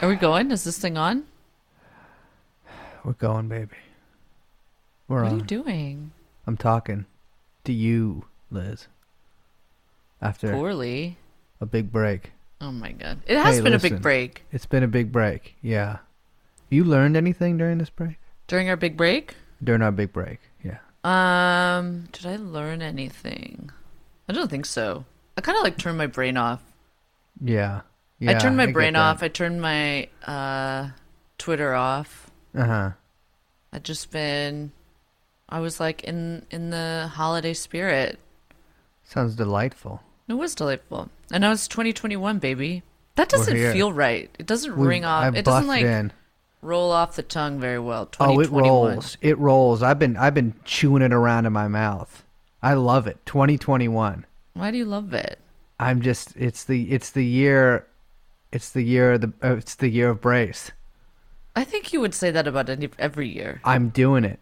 Are we going? Is this thing on? We're going, baby. We're What are you doing? I'm talking to you, Liz. After Poorly. a big break. Oh my god. It has Hey, been a big break. It's been a big break. Yeah. You learned anything during this break? During our big break? During our big break. Yeah. Um, did I learn anything? I don't think so. I kind of like turned my brain off. Yeah. I turned my get brain off. I turned my uh Twitter off. Uh-huh. I just been I was like in in the holiday spirit. Sounds delightful. It was delightful. And now it's 2021, baby. That doesn't feel right. It doesn't We've- ring off. I've it doesn't like in. roll off the tongue very well. Oh, it rolls. It rolls. I've been I've been chewing it around in my mouth. I love it. 2021. Why do you love it? I'm just it's the it's the year it's the year of the uh, it's the year of brace. I think you would say that about any, every year. I'm doing it.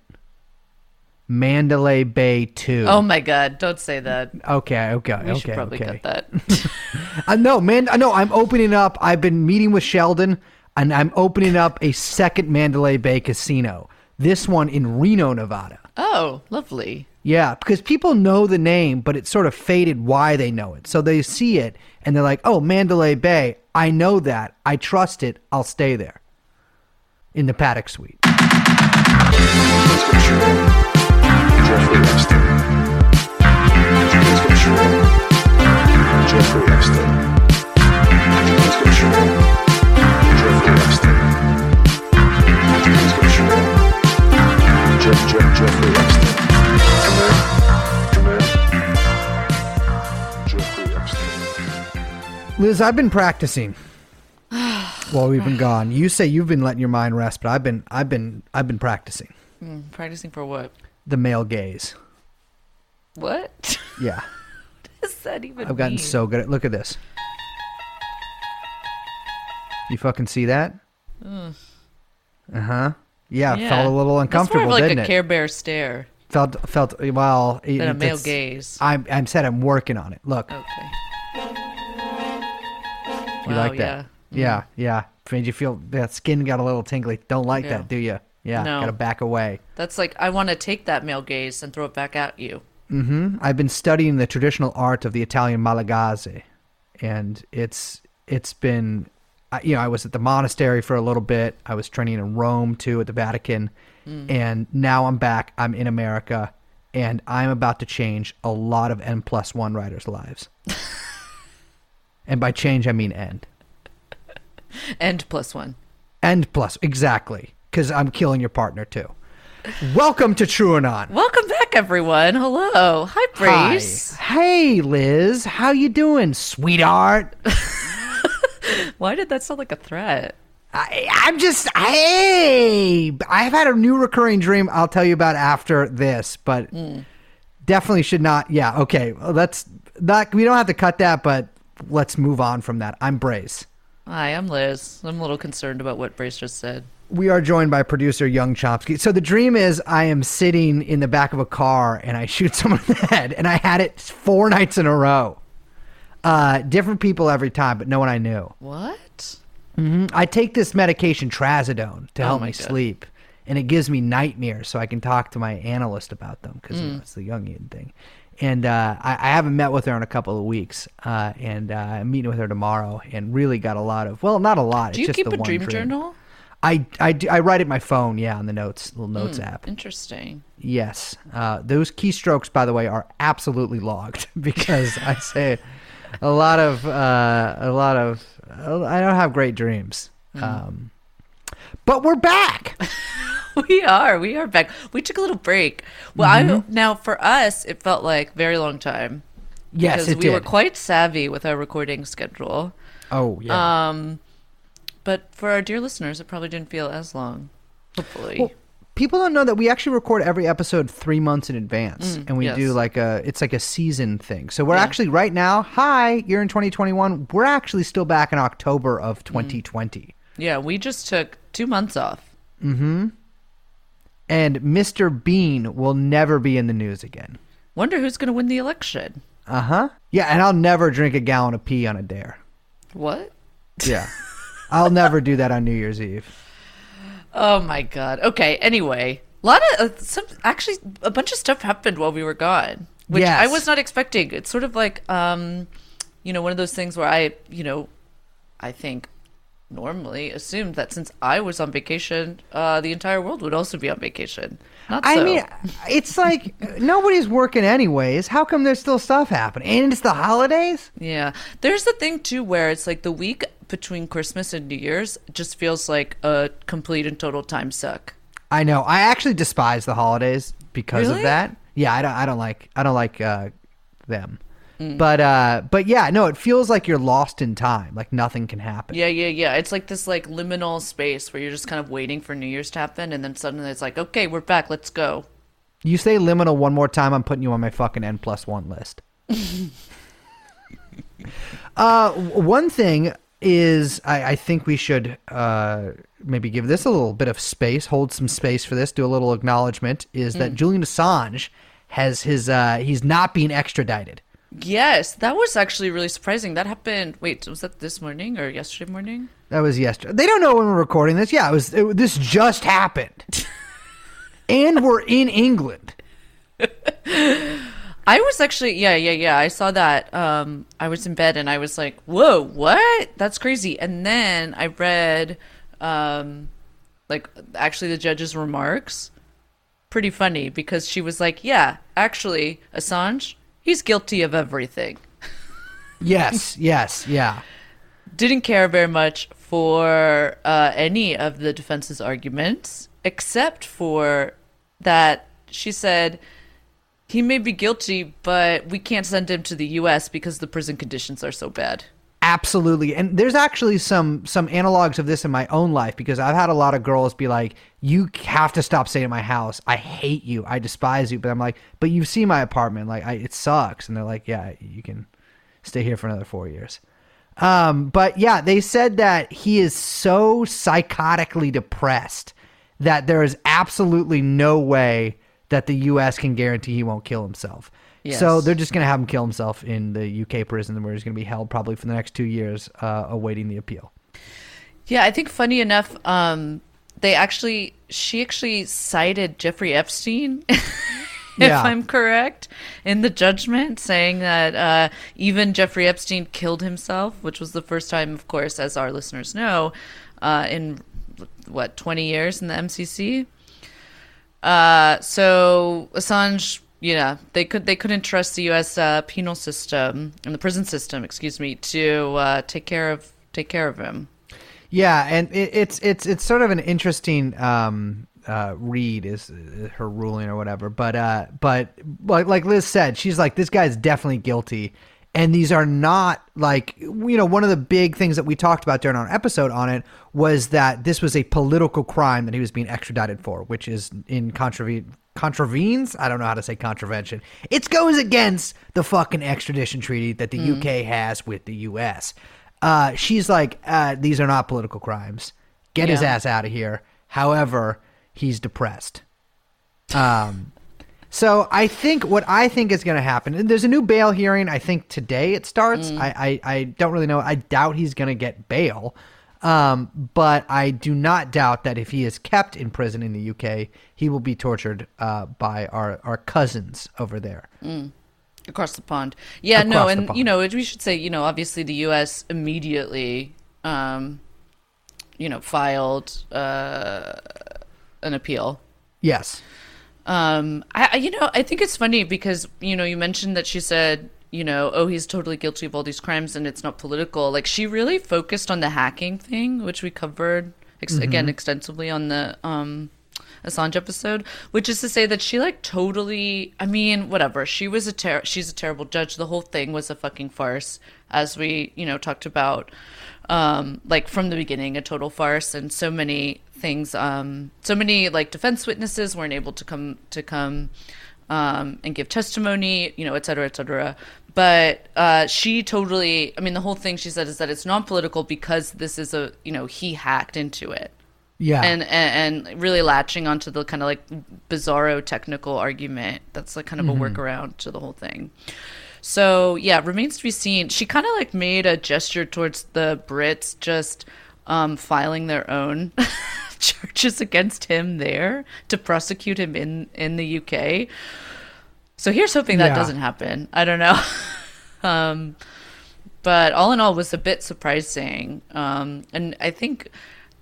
Mandalay Bay 2. Oh my god, don't say that. Okay, okay, We okay, should probably okay. cut that. Uh, no, man, no, I'm opening up. I've been meeting with Sheldon, and I'm opening up a second Mandalay Bay casino. This one in Reno, Nevada. oh, lovely. Yeah, because people know the name, but it's sort of faded why they know it. So they see it and they're like, "Oh, Mandalay Bay. I know that. I trust it. I'll stay there." In the paddock suite. Jeffrey Epstein. Liz, I've been practicing while we've been gone. You say you've been letting your mind rest, but I've been I've been I've been practicing Mm, practicing for what? the male gaze. What? Yeah. does that even I've gotten mean? so good at look at this. You fucking see that? Uh huh. Yeah, it felt a little uncomfortable. That's more of like a it? Care Bear stare Felt felt well. it- a male gaze. I'm I'm said I'm working on it. Look, Okay. You Wow, like that? yeah. Yeah, yeah. Made you feel that skin got a little tingly. Don't like Yeah. that, do you? Yeah, No. gotta back away. That's like I want to take that male gaze and throw it back at you. Mm-hmm. I've been studying the traditional art of the Italian Malagasy, and it's it's been, you know, I was at the monastery for a little bit. I was training in Rome too at the Vatican, and now I'm back. I'm in America, and I'm about to change a lot of N plus one writers' lives. and by change, I mean end. end plus one. End plus exactly, because I'm killing your partner too. Welcome to TrueAnon. Welcome back, everyone. Hello. Hi, Brace. Hi. Hey, Liz. How you doing, sweetheart? Why did that sound like a threat? I, I'm just hey. I've had a new recurring dream. I'll tell you about after this, but hmm. definitely should not. Yeah. Okay. Well, let's not. We don't have to cut that, but let's move on from that. I'm Brace. Hi, I'm Liz. I'm a little concerned about what Brace just said. We are joined by producer Young Chomsky. So the dream is I am sitting in the back of a car and I shoot someone in the head, and I had it four nights in a row. Uh, different people every time, but no one I knew. What? Mm-hmm. I take this medication trazodone to Oh help my me God. sleep, and it gives me nightmares, so I can talk to my analyst about them because Mm. it's the Jungian thing. And uh, I, I haven't met with her in a couple of weeks, uh, and uh, I'm meeting with her tomorrow, and really got a lot of well, not a lot. Do it's you just keep the a one dream, journal? I, I, do- I write it my phone, yeah, on the notes little notes app. Interesting. Yes, uh, those keystrokes, by the way, are absolutely logged because I say a lot of uh, a lot of I don't have great dreams. Um, but we're back. We are. We are back. We took a little break. Well, I mm-hmm. now for us, it felt like very long time. Yes, because it we did. were quite savvy with our recording schedule. oh yeah. Um, but for our dear listeners, it probably didn't feel as long. Hopefully, Well, people don't know that we actually record every episode three months in advance, mm, and we yes. do like a it's like a season thing. So we're Yeah. actually right now. Hi, you're in 2021. We're actually still back in October of mm. 2020. yeah, we just took two months off. Mm-hmm. And Mr. Bean will never be in the news again. Wonder who's going to win the election. Uh huh. Yeah, and I'll never drink a gallon of pee on a dare. What? Yeah. I'll never do that on New Year's Eve. Oh my god. Okay. Anyway, a lot of uh, some actually a bunch of stuff happened while we were gone, which I was not expecting. It's sort of like um, you know, one of those things where I, you know, I think normally assumed that since I was on vacation, uh, the entire world would also be on vacation. Not I so. mean, it's like nobody's working anyways. How come there's still stuff happening? And it's the holidays. Yeah. There's the thing too where it's like the week between Christmas and New Year's just feels like a complete and total time suck. I know. I actually despise the holidays because of that. Yeah, I don't. I don't like. I don't like uh, them. Mm. But uh, but yeah, no. It feels like you're lost in time. Like nothing can happen. Yeah, yeah, yeah. It's like this like liminal space where you're just kind of waiting for New Year's to happen and then suddenly it's like, "Okay, we're back. Let's go." You say liminal one more time, I'm putting you on my fucking n plus one list. uh, one thing is, I, I think we should uh, maybe give this a little bit of space, hold some space for this, do a little acknowledgement. Is that Julian Assange has his uh, he's not being extradited. Yes, that was actually really surprising. That happened. Wait, was that this morning or yesterday morning? That was yesterday. They don't know when we're recording this. Yeah, it was. It, this just happened, and we're in England. I was actually yeah, yeah, yeah. I saw that. Um I was in bed and I was like, "Whoa, what? That's crazy." And then I read um like actually the judge's remarks. Pretty funny because she was like, "Yeah, actually, Assange, he's guilty of everything." Yes, yes, yeah. didn't care very much for uh, any of the defense's arguments, except for that she said he may be guilty, but we can't send him to the U.S. because the prison conditions are so bad. Absolutely. And there's actually some some analogs of this in my own life because I've had a lot of girls be like, "You have to stop staying at my house. I hate you. I despise you." But I'm like, "But you see my apartment. Like, I, it sucks." And they're like, "Yeah, you can stay here for another 4 years." Um, but yeah, they said that he is so psychotically depressed that there is absolutely no way that the US can guarantee he won't kill himself. So they're just going to have him kill himself in the UK prison where he's going to be held probably for the next two years, uh, awaiting the appeal. Yeah, I think funny enough, um, they actually she actually cited Jeffrey Epstein, if Yeah. I'm correct, in the judgment, saying that uh, even Jeffrey Epstein killed himself, which was the first time, of course, as our listeners know, uh, in what 20 years in the MCC. Uh, so Assange, yeah, they could they couldn't trust the U.S. Uh, penal system and the prison system, excuse me, to uh, take care of take care of him. Yeah, and it, it's it's it's sort of an interesting um, uh, read is uh, her ruling or whatever. But uh, but like like Liz said, she's like this guy's definitely guilty, and these are not like you know one of the big things that we talked about during our episode on it was that this was a political crime that he was being extradited for, which is in contravene contravenes. I don't know how to say contravention. It goes against the fucking extradition treaty that the UK has with the US. Uh, she's like, uh, these are not political crimes. Get his ass out of here. However, he's depressed. Um, so I think what I think is going to happen, and there's a new bail hearing. I think today it starts. I, I I don't really know. I doubt he's going to get bail. Um, but I do not doubt that if he is kept in prison in the UK, he will be tortured uh, by our, our cousins over there. across the pond. Yeah, no, Across the and you know, we should say, you know, obviously the U.S. immediately, um, you know, filed uh, an appeal. Yes. Um, I, you know, I think it's funny because you know, you mentioned that she said, you know, oh, he's totally guilty of all these crimes and it's not political. Like she really focused on the hacking thing, which we covered ex- again extensively on the um Assange episode, which is to say that she like totally, I mean, whatever. She was a ter- she's a terrible judge. The whole thing was a fucking farce, as we you know talked about, um, like from the beginning, a total farce, and so many things, um, so many like defense witnesses weren't able to come to come um, and give testimony, you know, et cetera, et cetera. But uh, she totally, I mean, the whole thing she said is that it's non-political because this is a, you know, he hacked into it Yeah. and, and and really latching onto the kind of like bizarro technical argument that's like kind of a workaround to the whole thing so yeah remains to be seen she kind of like made a gesture towards the brits just um, filing their own charges against him there to prosecute him in in the UK. So here's hoping that Yeah. doesn't happen. I don't know. um, but all in all, was a bit surprising. Um, and I think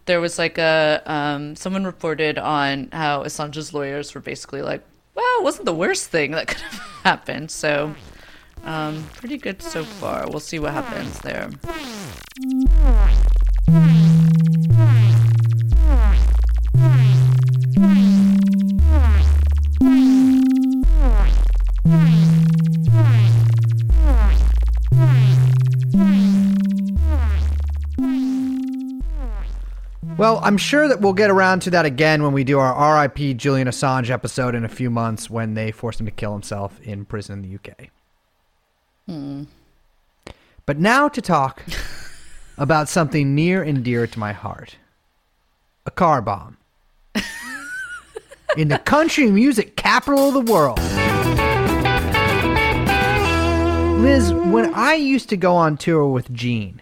there was like a um, someone reported on how Assange's lawyers were basically like, "Well, it wasn't the worst thing that could have happened." So, um, pretty good so far. We'll see what happens there. Well, I'm sure that we'll get around to that again when we do our RIP Julian Assange episode in a few months when they forced him to kill himself in prison in the UK. Hmm. But now to talk about something near and dear to my heart a car bomb. in the country music capital of the world. Liz, when I used to go on tour with Gene,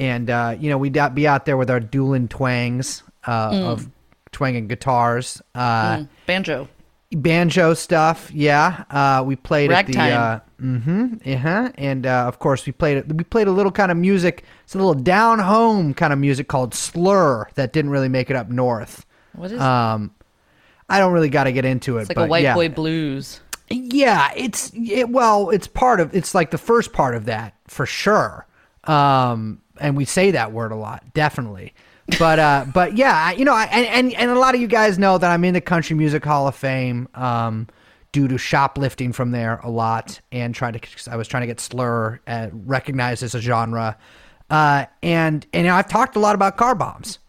and uh, you know we'd be out there with our dueling twangs uh, of twanging guitars, uh, Mm, banjo. banjo stuff. Yeah, uh, we played at the. Uh, Ragtime. mm-hmm. Uh-huh. And uh, of course, we played it. We played a little kind of music. It's a little down home kind of music called slur that didn't really make it up north. What is? Um, I don't really got to get into it. it's like but a white yeah. boy blues. Yeah, it's it, well, it's part of it's like the first part of that for sure. Um, and we say that word a lot, definitely. But uh, but yeah, I- you know, I, and, and and a lot of you guys know that I'm in the Country Music Hall of Fame. Um, due to shoplifting from there a lot and trying to I was trying to get slur uh, recognized as a genre. Uh, and and I've talked a lot about car bombs.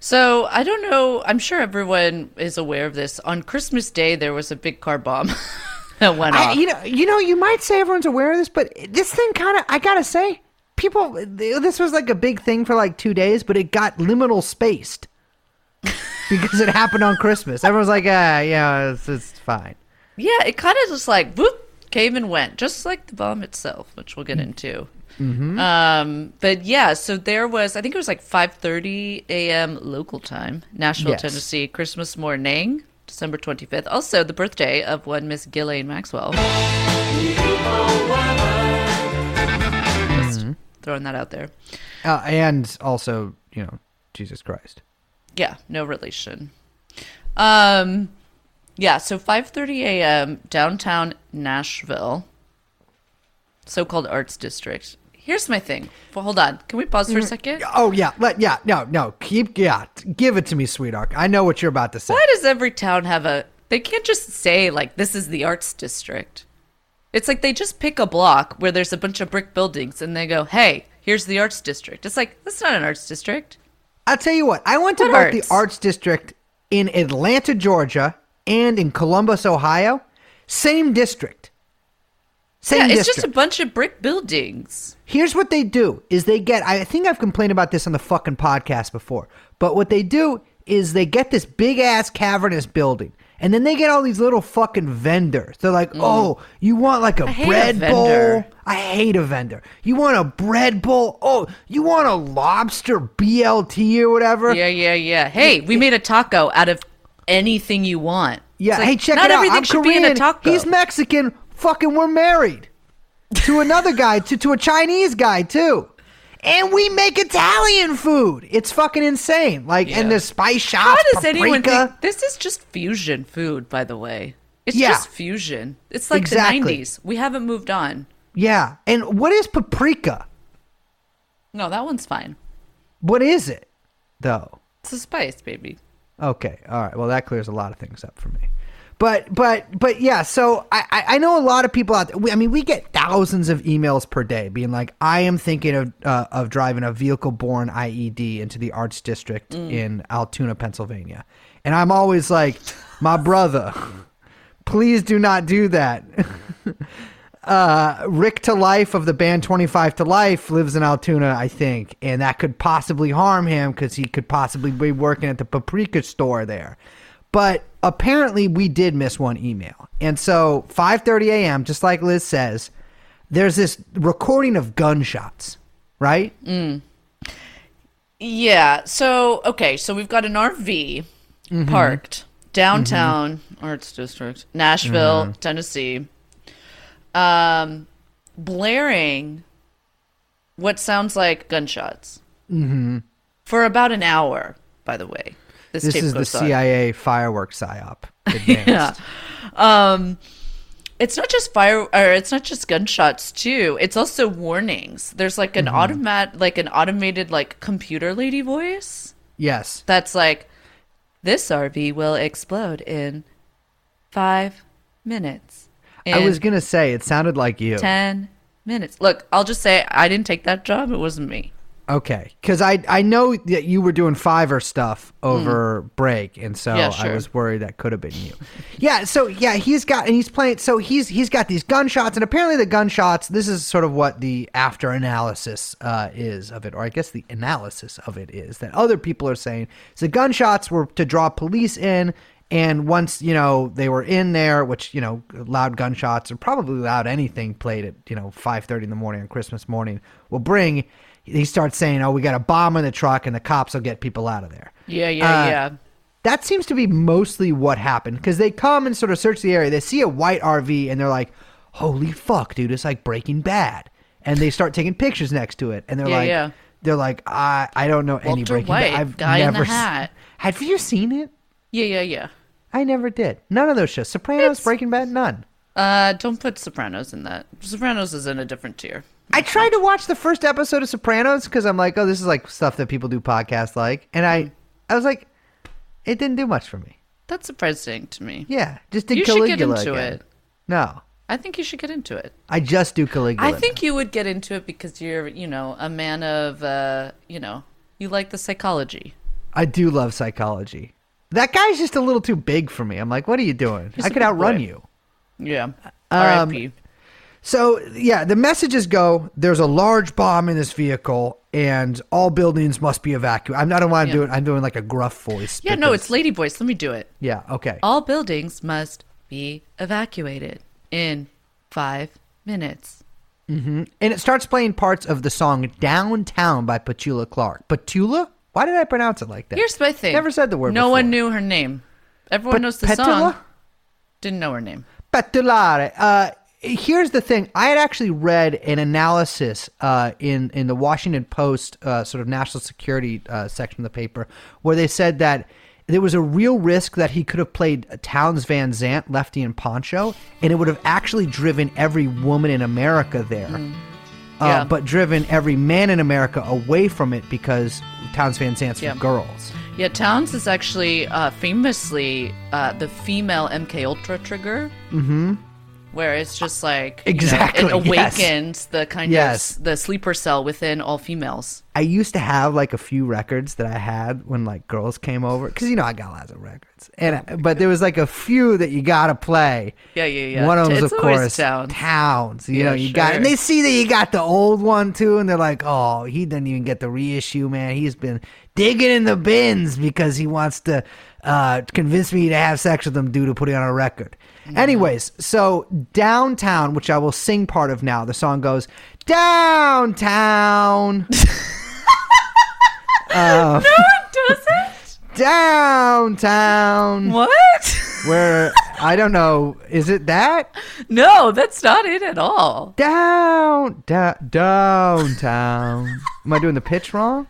So I don't know. I'm sure everyone is aware of this. On Christmas Day, there was a big car bomb that went I, off. you know, you know, you might say everyone's aware of this, but this thing kind of, I gotta say, people, this was like a big thing for like two days, but it got liminal spaced because it happened on Christmas. Everyone's like, ah, yeah, it's, it's fine. Yeah, it kind of just like whoop came and went, just like the bomb itself, which we'll get into. Um, but yeah, so there was I think it was like 5:30 a.m. local time, Nashville, Yes. Tennessee, Christmas morning, December 25th. Also the birthday of one Miss Ghislaine Maxwell. Throwing that out there. Uh, and also, you know, Jesus Christ. Yeah, no relation. Um yeah, so 5:30 a.m. downtown Nashville, so-called Arts District. Here's my thing. Well, hold on. Can we pause for a second? Oh yeah, let yeah, no, no, keep yeah, give it to me, sweetheart. I know what you're about to say. Why does every town have a They can't just say like this is the Arts District. It's like they just pick a block where there's a bunch of brick buildings and they go, "Hey, here's the Arts District." It's like that's not an Arts District. I'll tell you what. I went to What both the arts? Arts District in Atlanta, Georgia, and in Columbus, Ohio. Same district. Same Yeah, it's district. just a bunch of brick buildings. Here's what they do: is they get. I think I've complained about this on the fucking podcast before, but what they do is they get this big ass cavernous building, and then they get all these little fucking vendors. They're like, "Oh, you want like a Mm. hate a bread bowl? I hate a vendor. You want a bread bowl? Oh, you want a lobster BLT or whatever? Yeah, yeah, yeah. Hey, we made a taco out of anything you want. Yeah, like, hey, check it out. everything I'm should Korean. be in a taco. He's Mexican. Fucking, we're married to another guy, to to a Chinese guy too, and we make Italian food. It's fucking insane. Like, and the spice shop. How does anyone paprika. think this is just fusion food? By the way, it's Yeah. just fusion. It's like Exactly. the '90s. We haven't moved on. Yeah, and what is paprika? No, that one's fine. What is it, though? It's a spice, baby. Okay, all right. Well, that clears a lot of things up for me. But but but yeah. So I I know a lot of people out there. we- I mean, we get thousands of emails per day being like, I am thinking of uh, of driving a vehicle borne IED into the Arts District in Altoona, Pennsylvania, and I'm always like, my brother, please do not do that. uh, Rick ta Life of the band 25 ta Life lives in Altoona, I think, and that could possibly harm him because he could possibly be working at the paprika store there. But apparently, we did miss one email, and so 5:30 a.m., just like Liz says, there's this recording of gunshots, right? Mm. Yeah. So okay. So we've got an RV mm-hmm. parked downtown mm-hmm. Arts District, Nashville, mm-hmm. Tennessee, um, blaring what sounds like gunshots for about an hour. By the way, this, This is the on. CIA fireworks psyop. Yeah. Um, it's not just fire, or it's not just gunshots too. It's also warnings. There's like an Mm-hmm. automat, like an automated, like computer lady voice Yes. that's like, this RV will explode in five minutes. I was gonna say it sounded like you. ten minutes. Look, I'll just say I didn't take that job. It wasn't me. Okay, because I I know that you were doing Fiverr stuff over break, and so Mm. Yeah, I was worried that could have been you. yeah, so yeah, he's got and he's playing. So he's he's got these gunshots, and apparently the gunshots. This is sort of what the after analysis uh, is of it, or I guess the analysis of it is that other people are saying. So the gunshots were to draw police in. And once you know they were in there, which you know, loud gunshots or probably loud anything played at you know five thirty in the morning on Christmas morning will bring. He starts saying, "Oh, we got a bomb in the truck, and the cops will get people out of there." Yeah, yeah, Uh, yeah. That seems to be mostly what happened because they come and sort of search the area. They see a white RV and they're like, "Holy fuck, dude! It's like Breaking Bad." And they start taking pictures next to it, and they're Yeah, like, yeah. "They're like, I I don't know any Walter Breaking White, Bad. I've guy in the never hat." Have you seen it? Yeah, yeah, yeah. I never did. None of those shows. Sopranos, It's- Breaking Bad, none. Uh, don't put Sopranos in that. Sopranos is in a different tier. I tried to watch the first episode of Sopranos because I'm like, oh, this is like stuff that people do podcasts like, and I, I was like, it didn't do much for me. That's surprising to me. Yeah, just did You should get Caligula into again. it. No, I think you should get into it. I just do Caligula. I think you would get into it because you're, you know, a man of, uh, you know, you like the psychology. I do love psychology. That guy's just a little too big for me. I'm like, what are you doing? He's I a could outrun boy. you. Yeah. Um, R.I.P. So yeah, the messages go: there's a large bomb in this vehicle, and all buildings must be evacuated. I'm not know why I'm Yeah. doing. I'm doing like a gruff voice. Yeah, no, it's lady voice. Let me do it. yeah. Okay. All buildings must be evacuated in five minutes. and it starts playing parts of the song "Downtown" by Petula Clark. Petula? Why did I pronounce it like that? Here's my thing. Never said the word No before. one knew her name. Everyone knows the Petula? song. Didn't know her name. Petulare. Uh, here's the thing. I had actually read an analysis uh, in in the Washington Post uh, sort of national security uh, section of the paper where they said that there was a real risk that he could have played Townes Van Zandt, Lefty and Pancho, and it would have actually driven every woman in America there. Uh, Yeah. but driven every man in America away from it because Townes Van Zandt's Yeah. for girls. Yeah, Townes is actually uh, famously uh, the female MK Ultra trigger. Mm-hmm. Where it's just like you know, Exactly, it yes. awakens the kind Yes. of the sleeper cell within all females. I used to have like a few records that I had when like girls came over because you know I got lots of records, and I- but there was like a few that you gotta play. Yeah, yeah, yeah. One of them was of course Townes. Townes. You Yeah, know you got, and they see that you got the old one too, and they're like, oh, he didn't even get the reissue, man. He's been digging in the bins because he wants to uh, convince me to have sex with him due to putting on a record. Mm-hmm. Anyways, so downtown, which I will sing part of now. The song goes downtown. Uh, no, it doesn't. downtown What? where i don't know is it that no, that's not it at all. down da, downtown am i doing the pitch wrong.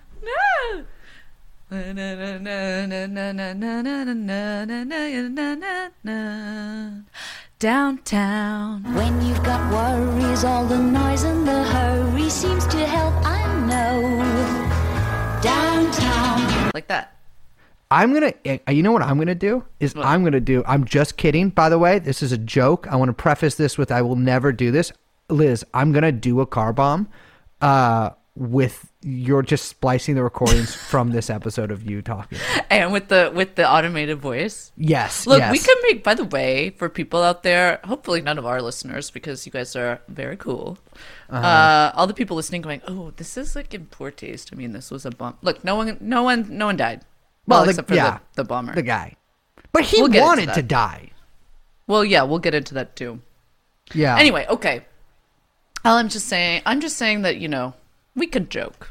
Downtown. When you've got worries, all the noise and the hurry seems to help, I know. Downtown. Like that. i'm gonna eh, you know what i'm gonna do is i'm gonna do i'm just kidding by the way this is a joke i want to preface this with i will never do this liz i'm gonna do a car bomb uh with you're just splicing the recordings from this episode of you talking And with the with the automated voice. yes Look, yes. we can make by the way, for people out there, hopefully none of our listeners, because you guys are very cool. Uh-huh. uh all the people listening going, Oh, this is like in poor taste. I mean, this was a bomb. Look, no one no one no one died. Well, Well, the- except for yeah. the, the bomber. the guy but he We'll wanted to die well, yeah, we'll get into that too. yeah Anyway, okay. All I'm just saying, I'm just saying that you know we could joke.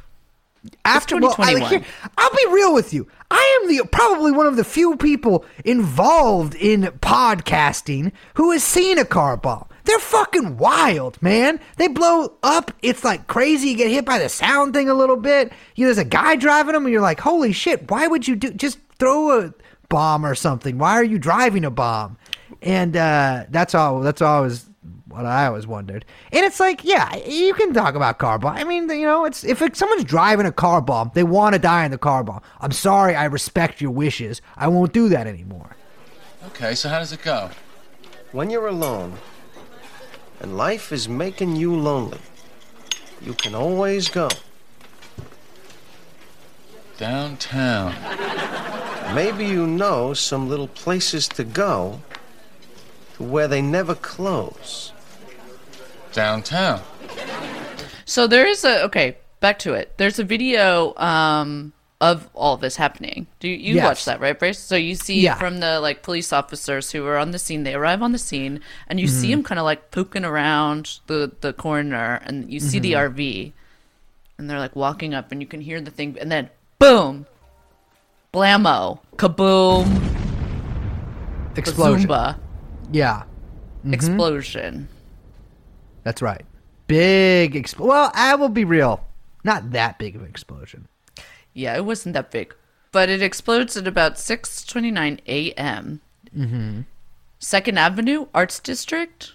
after well, I, 2021. here, I'll be real with you. I am the probably one of the few people involved in podcasting who has seen a car bomb. They're fucking wild, man. They blow up. It's like crazy. You get hit by the sound thing a little bit. You there's a guy driving them, and you're like, holy shit! Why would you do? Just throw a bomb or something. Why are you driving a bomb? And uh, that's all. That's always what I always wondered. And it's like, yeah, you can talk about car bomb. I mean, you know, it's if it, someone's driving a car bomb, they want to die in the car bomb. I'm sorry, I respect your wishes. I won't do that anymore. Okay, so how does it go? When you're alone and life is making you lonely, you can always go. Downtown. Maybe you know some little places to go to where they never close. Downtown. So there is a okay, back to it. There's a video um of all this happening. Do you, you Yes. watch that, right, Brace? So you see Yeah. from the like police officers who are on the scene, they arrive on the scene and you see Mm-hmm. them kind of like poking around the the corner and you see the Mm-hmm. RV and they're like walking up and you can hear the thing and then boom. Blammo. Kaboom. Explosion. Bazumba. Yeah, Explosion. That's right. Big. Expl- well, I will be real. Not that big of an explosion. Yeah, it wasn't that big, but it explodes at about 6:29 a.m. Mm-hmm. Second Avenue Arts District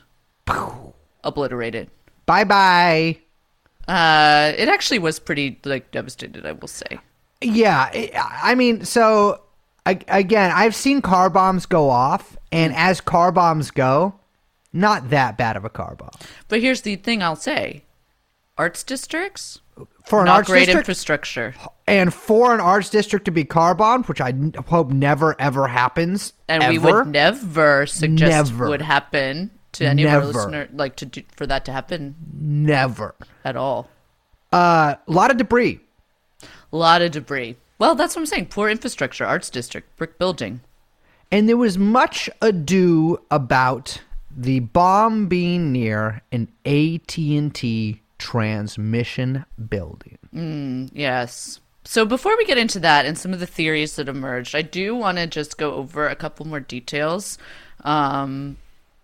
obliterated. Bye bye. Uh, it actually was pretty like devastated, I will say. Yeah, I I mean, so I, again, I've seen car bombs go off, and as car bombs go, not that bad of a car bomb But here's the thing I'll say: arts districts, for an not arts great district, infrastructure, and for an arts district to be car bombed, which i hope never ever happens, and we would never suggest Never. would happen to any of our listeners, like to do, for that to happen never. at all. Uh, a lot of debris. A lot of debris. Well, that's what I'm saying. Poor infrastructure, arts district, brick building. And there was much ado about the bomb being near an AT&T transmission building. Yes. So before we get into that and some of the theories that emerged, I do want to just go over a couple more details, um,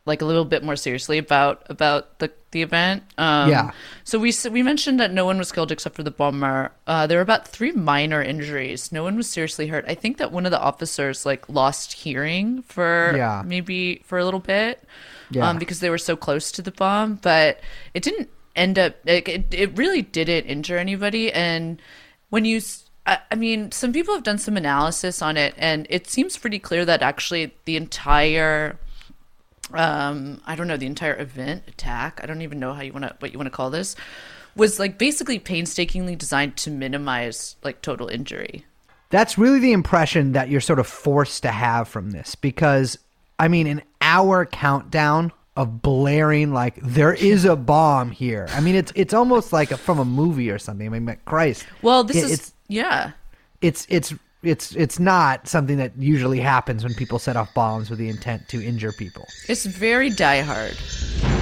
like a little bit more seriously about about the the event. Um, Yeah. So we we mentioned that no one was killed except for the bomber. Uh, there were about three minor injuries. No one was seriously hurt. I think that one of the officers like lost hearing for Yeah. maybe for a little bit Yeah. um, because they were so close to the bomb, but it didn't end up. Like, it it really didn't injure anybody. And when you, I mean, some people have done some analysis on it, and it seems pretty clear that actually the entire, um, I don't know, the entire event attack. I don't even know how you want to what you want to call this. Was like basically painstakingly designed to minimize like total injury. That's really the impression that you're sort of forced to have from this because I mean an hour countdown of blaring like there is a bomb here. I mean it's it's almost like a, from a movie or something. I mean Christ. Well, this It- is it's yeah. it's it's it's it's not something that usually happens when people set off bombs with the intent to injure people. It's very Die Hard.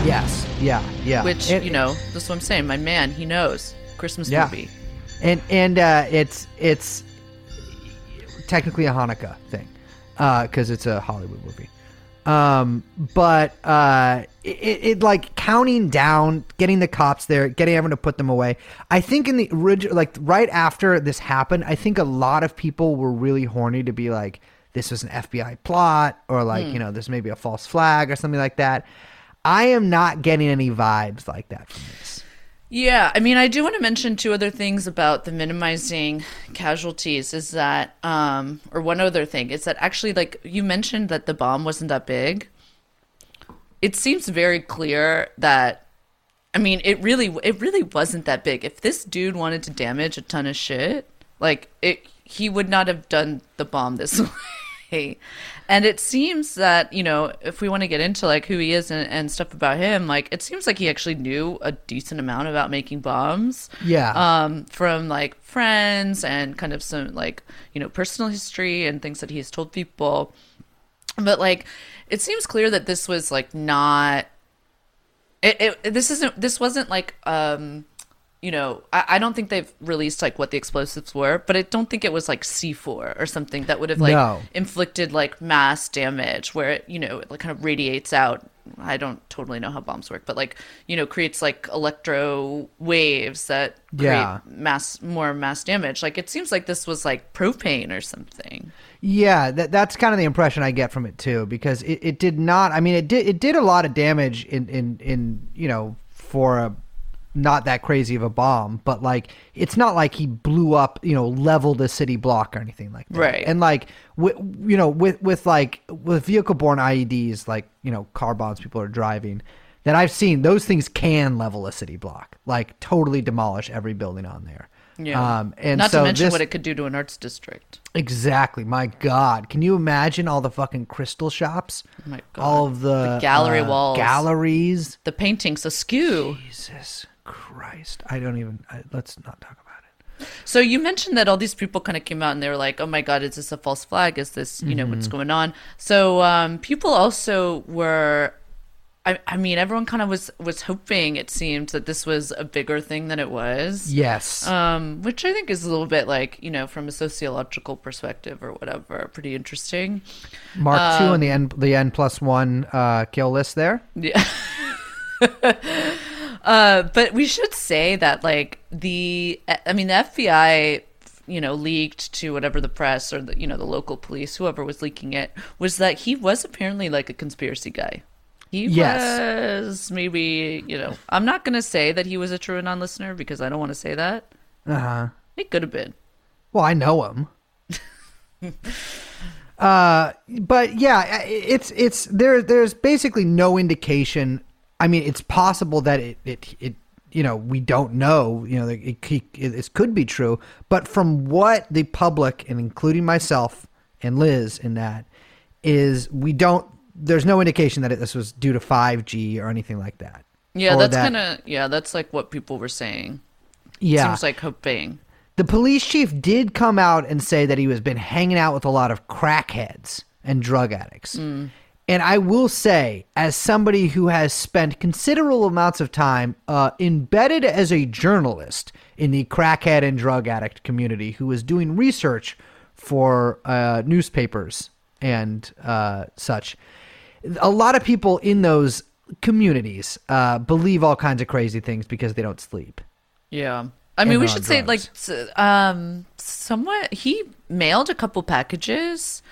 Yes. Yeah. Yeah. Which And- you know, that's what I'm saying. My man, he knows Christmas Yeah. movie. and and uh, it's it's technically a Hanukkah thing because it's a Hollywood movie. Um, but uh, it, it like counting down, getting the cops there, getting everyone to put them away. I think in the original, like right after this happened, I think a lot of people were really horny to be like, this was an FBI plot, or like you know, this may be a false flag or something like that. I am not getting any vibes like that from this. Yeah, I mean, I do want to mention two other things about the minimizing casualties. Is that, um, or one other thing is that actually, like you mentioned, that the bomb wasn't that big. It seems very clear that, I mean, it really, it really wasn't that big. If this dude wanted to damage a ton of shit, like it, he would not have done the bomb this way. And it seems that, you know, if we want to get into like who he is and, and stuff about him, like it seems like he actually knew a decent amount about making bombs. Yeah. Um, from like friends and kind of some like, you know, personal history and things that he's told people. But like it seems clear that this was like not it, it this isn't this wasn't like um you know, I, I don't think they've released like what the explosives were, but I don't think it was like C4 or something that would have like No. inflicted like mass damage where it, you know, it like kind of radiates out. I don't totally know how bombs work, but like, you know, creates like electro waves that create Yeah. mass, more mass damage. Like, it seems like this was like propane or something. Yeah, that that's kind of the impression I get from it too, because it, it did not. I mean, it did it did a lot of damage in in in you know for a not that crazy of a bomb, but like it's not like he blew up, you know, leveled a city block or anything like that. Right. And like with you know with with like with vehicle borne IEDs, like you know car bombs people are driving. That I've seen, those things can level a city block, like totally demolish every building on there. Yeah. Um, and Not so to mention this, what it could do to an arts district. Exactly. My God, can you imagine all the fucking crystal shops? Oh my God. All of the, The gallery uh, walls. galleries. The paintings askew. Jesus Christ! I don't even. I, let's not talk about it. So you mentioned that all these people kind of came out and they were like, "Oh my God, is this a false flag? Is this you know Mm-hmm. what's going on?" So um, people also were. I, I mean, everyone kind of was was hoping it seemed that this was a bigger thing than it was. Yes. Um, which I think is a little bit like you know from a sociological perspective or whatever, pretty interesting. Mark two um, on the n the n plus one uh, kill list there. Yeah. uh, but we should say that, like, the, I mean, the FBI, you know, leaked to whatever the press or the, you know, the local police, whoever was leaking it, was that he was apparently like a conspiracy guy. He Yes. was maybe, you know, I'm not going to say that he was a TrueAnon listener because I don't want to say that. Uh huh. He could have been. Well, I know him. uh, but yeah, it's it's there. There's basically no indication. I mean, it's possible that it it it you know we don't know. You know, it, it, it could be true, but from what the public and including myself and Liz in that is, we don't. There's no indication that it, this was due to 5G or anything like that. Yeah, that's that- kind of, yeah, that's like what people were saying. Yeah, Seems like hoping. The police chief did come out and say that he has been hanging out with a lot of crackheads and drug addicts. Mm. And I will say, as somebody who has spent considerable amounts of time uh, embedded as a journalist in the crackhead and drug addict community, who is doing research for uh, newspapers and uh, such, a lot of people in those communities uh, believe all kinds of crazy things because they don't sleep. Yeah. I mean, we should say like drugs. um somewhat he mailed a couple packages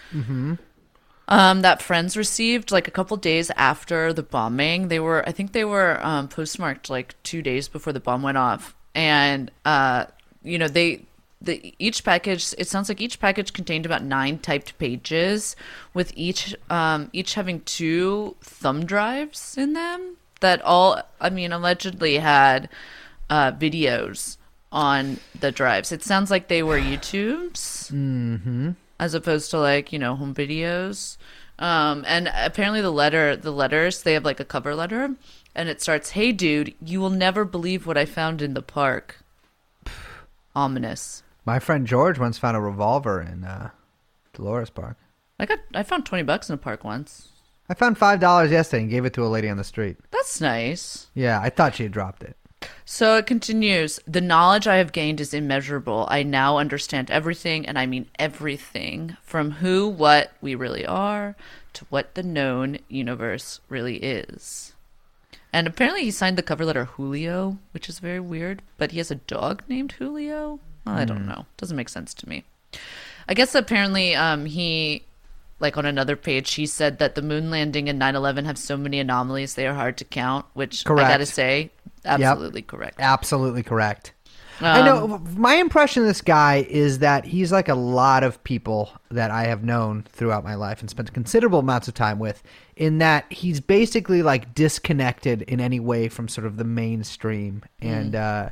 um that friends received like a couple days after the bombing. They were I think they were um postmarked like 2 days before the bomb went off. And uh you know, they the each package it sounds like each package contained about 9 typed pages with each um each having two thumb drives in them that all I mean allegedly had uh, videos on the drives. It sounds like they were YouTubes Mm-hmm. As opposed to like you know home videos. Um, and apparently the letter, the letters, they have like a cover letter, and it starts, "Hey dude, you will never believe what I found in the park." Ominous. My friend George once found a revolver in uh, Dolores Park. I got, I found twenty bucks in a park once. I found five dollars yesterday and gave it to a lady on the street. That's nice. Yeah, I thought she had dropped it. So it continues. The knowledge I have gained is immeasurable. I now understand everything, and I mean everything from who, what we really are to what the known universe really is. And apparently, he signed the cover letter Julio, which is very weird, but he has a dog named Julio? Well, I don't know. Doesn't make sense to me. I guess apparently, um, he, like on another page, he said that the moon landing and 9 11 have so many anomalies, they are hard to count, which Correct. I gotta say, absolutely correct. Absolutely correct. I know. Um, My impression of this guy is that he's like a lot of people that I have known throughout my life and spent considerable amounts of time with. In that he's basically like disconnected in any way from sort of the mainstream and uh,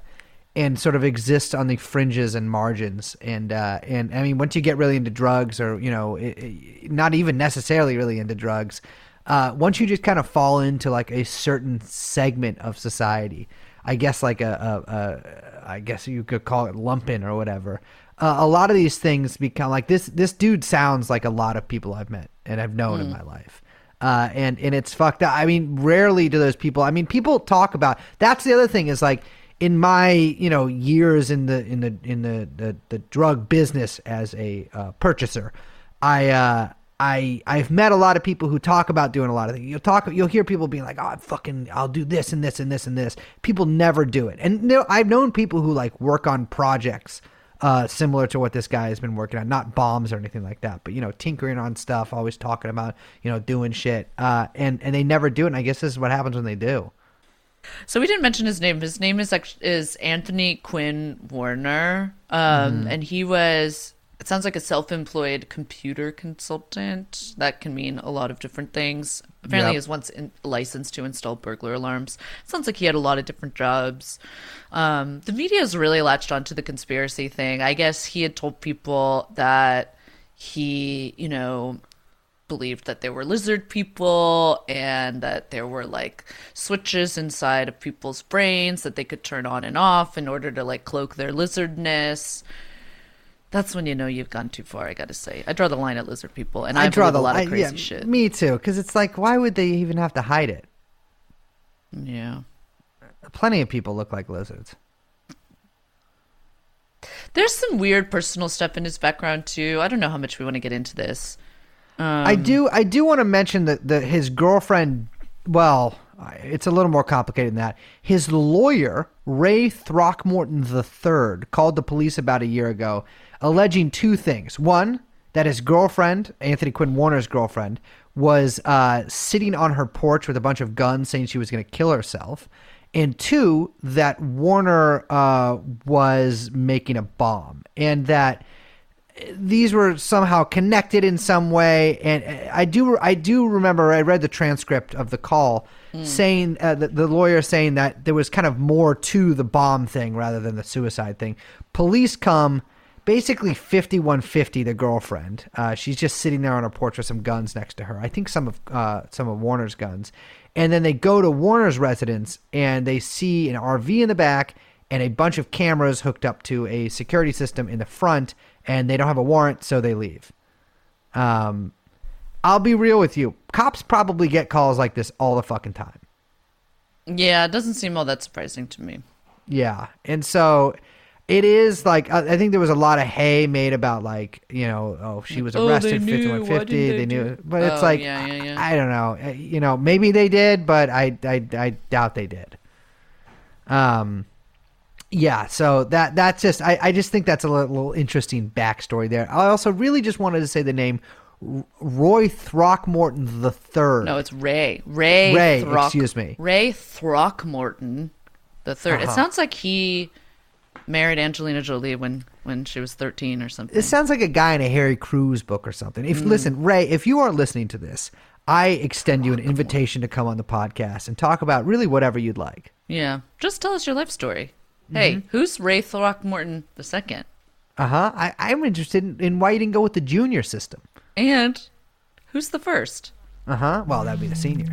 and sort of exists on the fringes and margins. And uh, and I mean, once you get really into drugs, or you know, it, it- not even necessarily really into drugs, uh, once you just kind of fall into like a certain segment of society, I guess like a, a, a I guess you could call it lumpen or whatever. Uh, a lot of these things become like this. This dude sounds like a lot of people I've met and I've known in my life. Uh, and and it's fucked up. I mean, rarely do those people. I mean, people talk about. That's the other thing is like in my you know years in the in the in the the, the drug business as a uh, purchaser, I uh, I I've met a lot of people who talk about doing a lot of things. You'll talk, you'll hear people being like, "Oh, I'm fucking, I'll do this and this and this and this." People never do it, and know, I've known people who like work on projects uh, similar to what this guy has been working on, not bombs or anything like that, but you know, tinkering on stuff, always talking about you know doing shit, uh, and and they never do it. And I guess this is what happens when they do. So we didn't mention his name. His name is is Anthony Quinn Warner, um, and he was. It sounds like a self-employed computer consultant. That can mean a lot of different things. Apparently, Yep. he was once in, licensed to install burglar alarms. sounds like he had a lot of different jobs. Um, the media has really latched onto the conspiracy thing. I guess he had told people that he, you know, believed that there were lizard people and that there were like switches inside of people's brains that they could turn on and off in order to like cloak their lizardness. That's when you know you've gone too far. I gotta say, I draw the line at lizard people, and I, draw the a lot I- of crazy yeah, shit. Me too, because it's like, why would they even have to hide it? yeah, Plenty of people look like lizards. there's some weird personal stuff in his background too. I don't know how much we want to get into this. I um, do. I do want to mention that the, his girlfriend. Well, it's a little more complicated than that. His lawyer, Ray Throckmorton III, called the police about a year ago, alleging two things. One, that his girlfriend, Anthony Quinn Warner's girlfriend, was uh, sitting on her porch with a bunch of guns, saying she was going to kill herself. And two, that Warner uh, was making a bomb, and that these were somehow connected in some way and uh, i do i do remember i read the transcript of the call saying uh, the, the lawyer saying that there was kind of more to the bomb thing rather than the suicide thing police come basically 5150 the girlfriend. Uh, she's just sitting there on her porch with some guns next to her. I think some of uh, some of warner's guns. And then they go to warner's residence and they see an rv in the back and a bunch of cameras hooked up to a security system in the front and they don't have a warrant so they leave. Um i'll be real with you. Cops probably get calls like this all the fucking time. Yeah, it doesn't seem all that surprising to me. yeah and so it is like I I think there was a lot of hay made about like you know oh she was Oh, they arrested knew. Why 5150 didn't they, they knew but it's Oh, like yeah, yeah, yeah. I, I don't know Uh, you know maybe they did but I, I I doubt they did um yeah so that that's just I, I just think that's a little, little interesting backstory there i also really just wanted to say the name R- roy throckmorton the third No, it's Ray. Ray. Ray, Throck- excuse me. Ray Throckmorton, the 3rd It Uh-huh. sounds like he married Angelina Jolie when when she was thirteen or something. This sounds like a guy in a Harry Crews book or something. Mm. If listen, Ray, if you are listening to this, I extend you an invitation to come on the podcast and talk about really whatever you'd like. yeah, just tell us your life story. Mm-hmm. Hey, who's Ray Throckmorton the second? Uh huh. I, I'm interested in, in why you didn't go with the junior system. And who's the first? Uh huh. Well, that'd be the senior.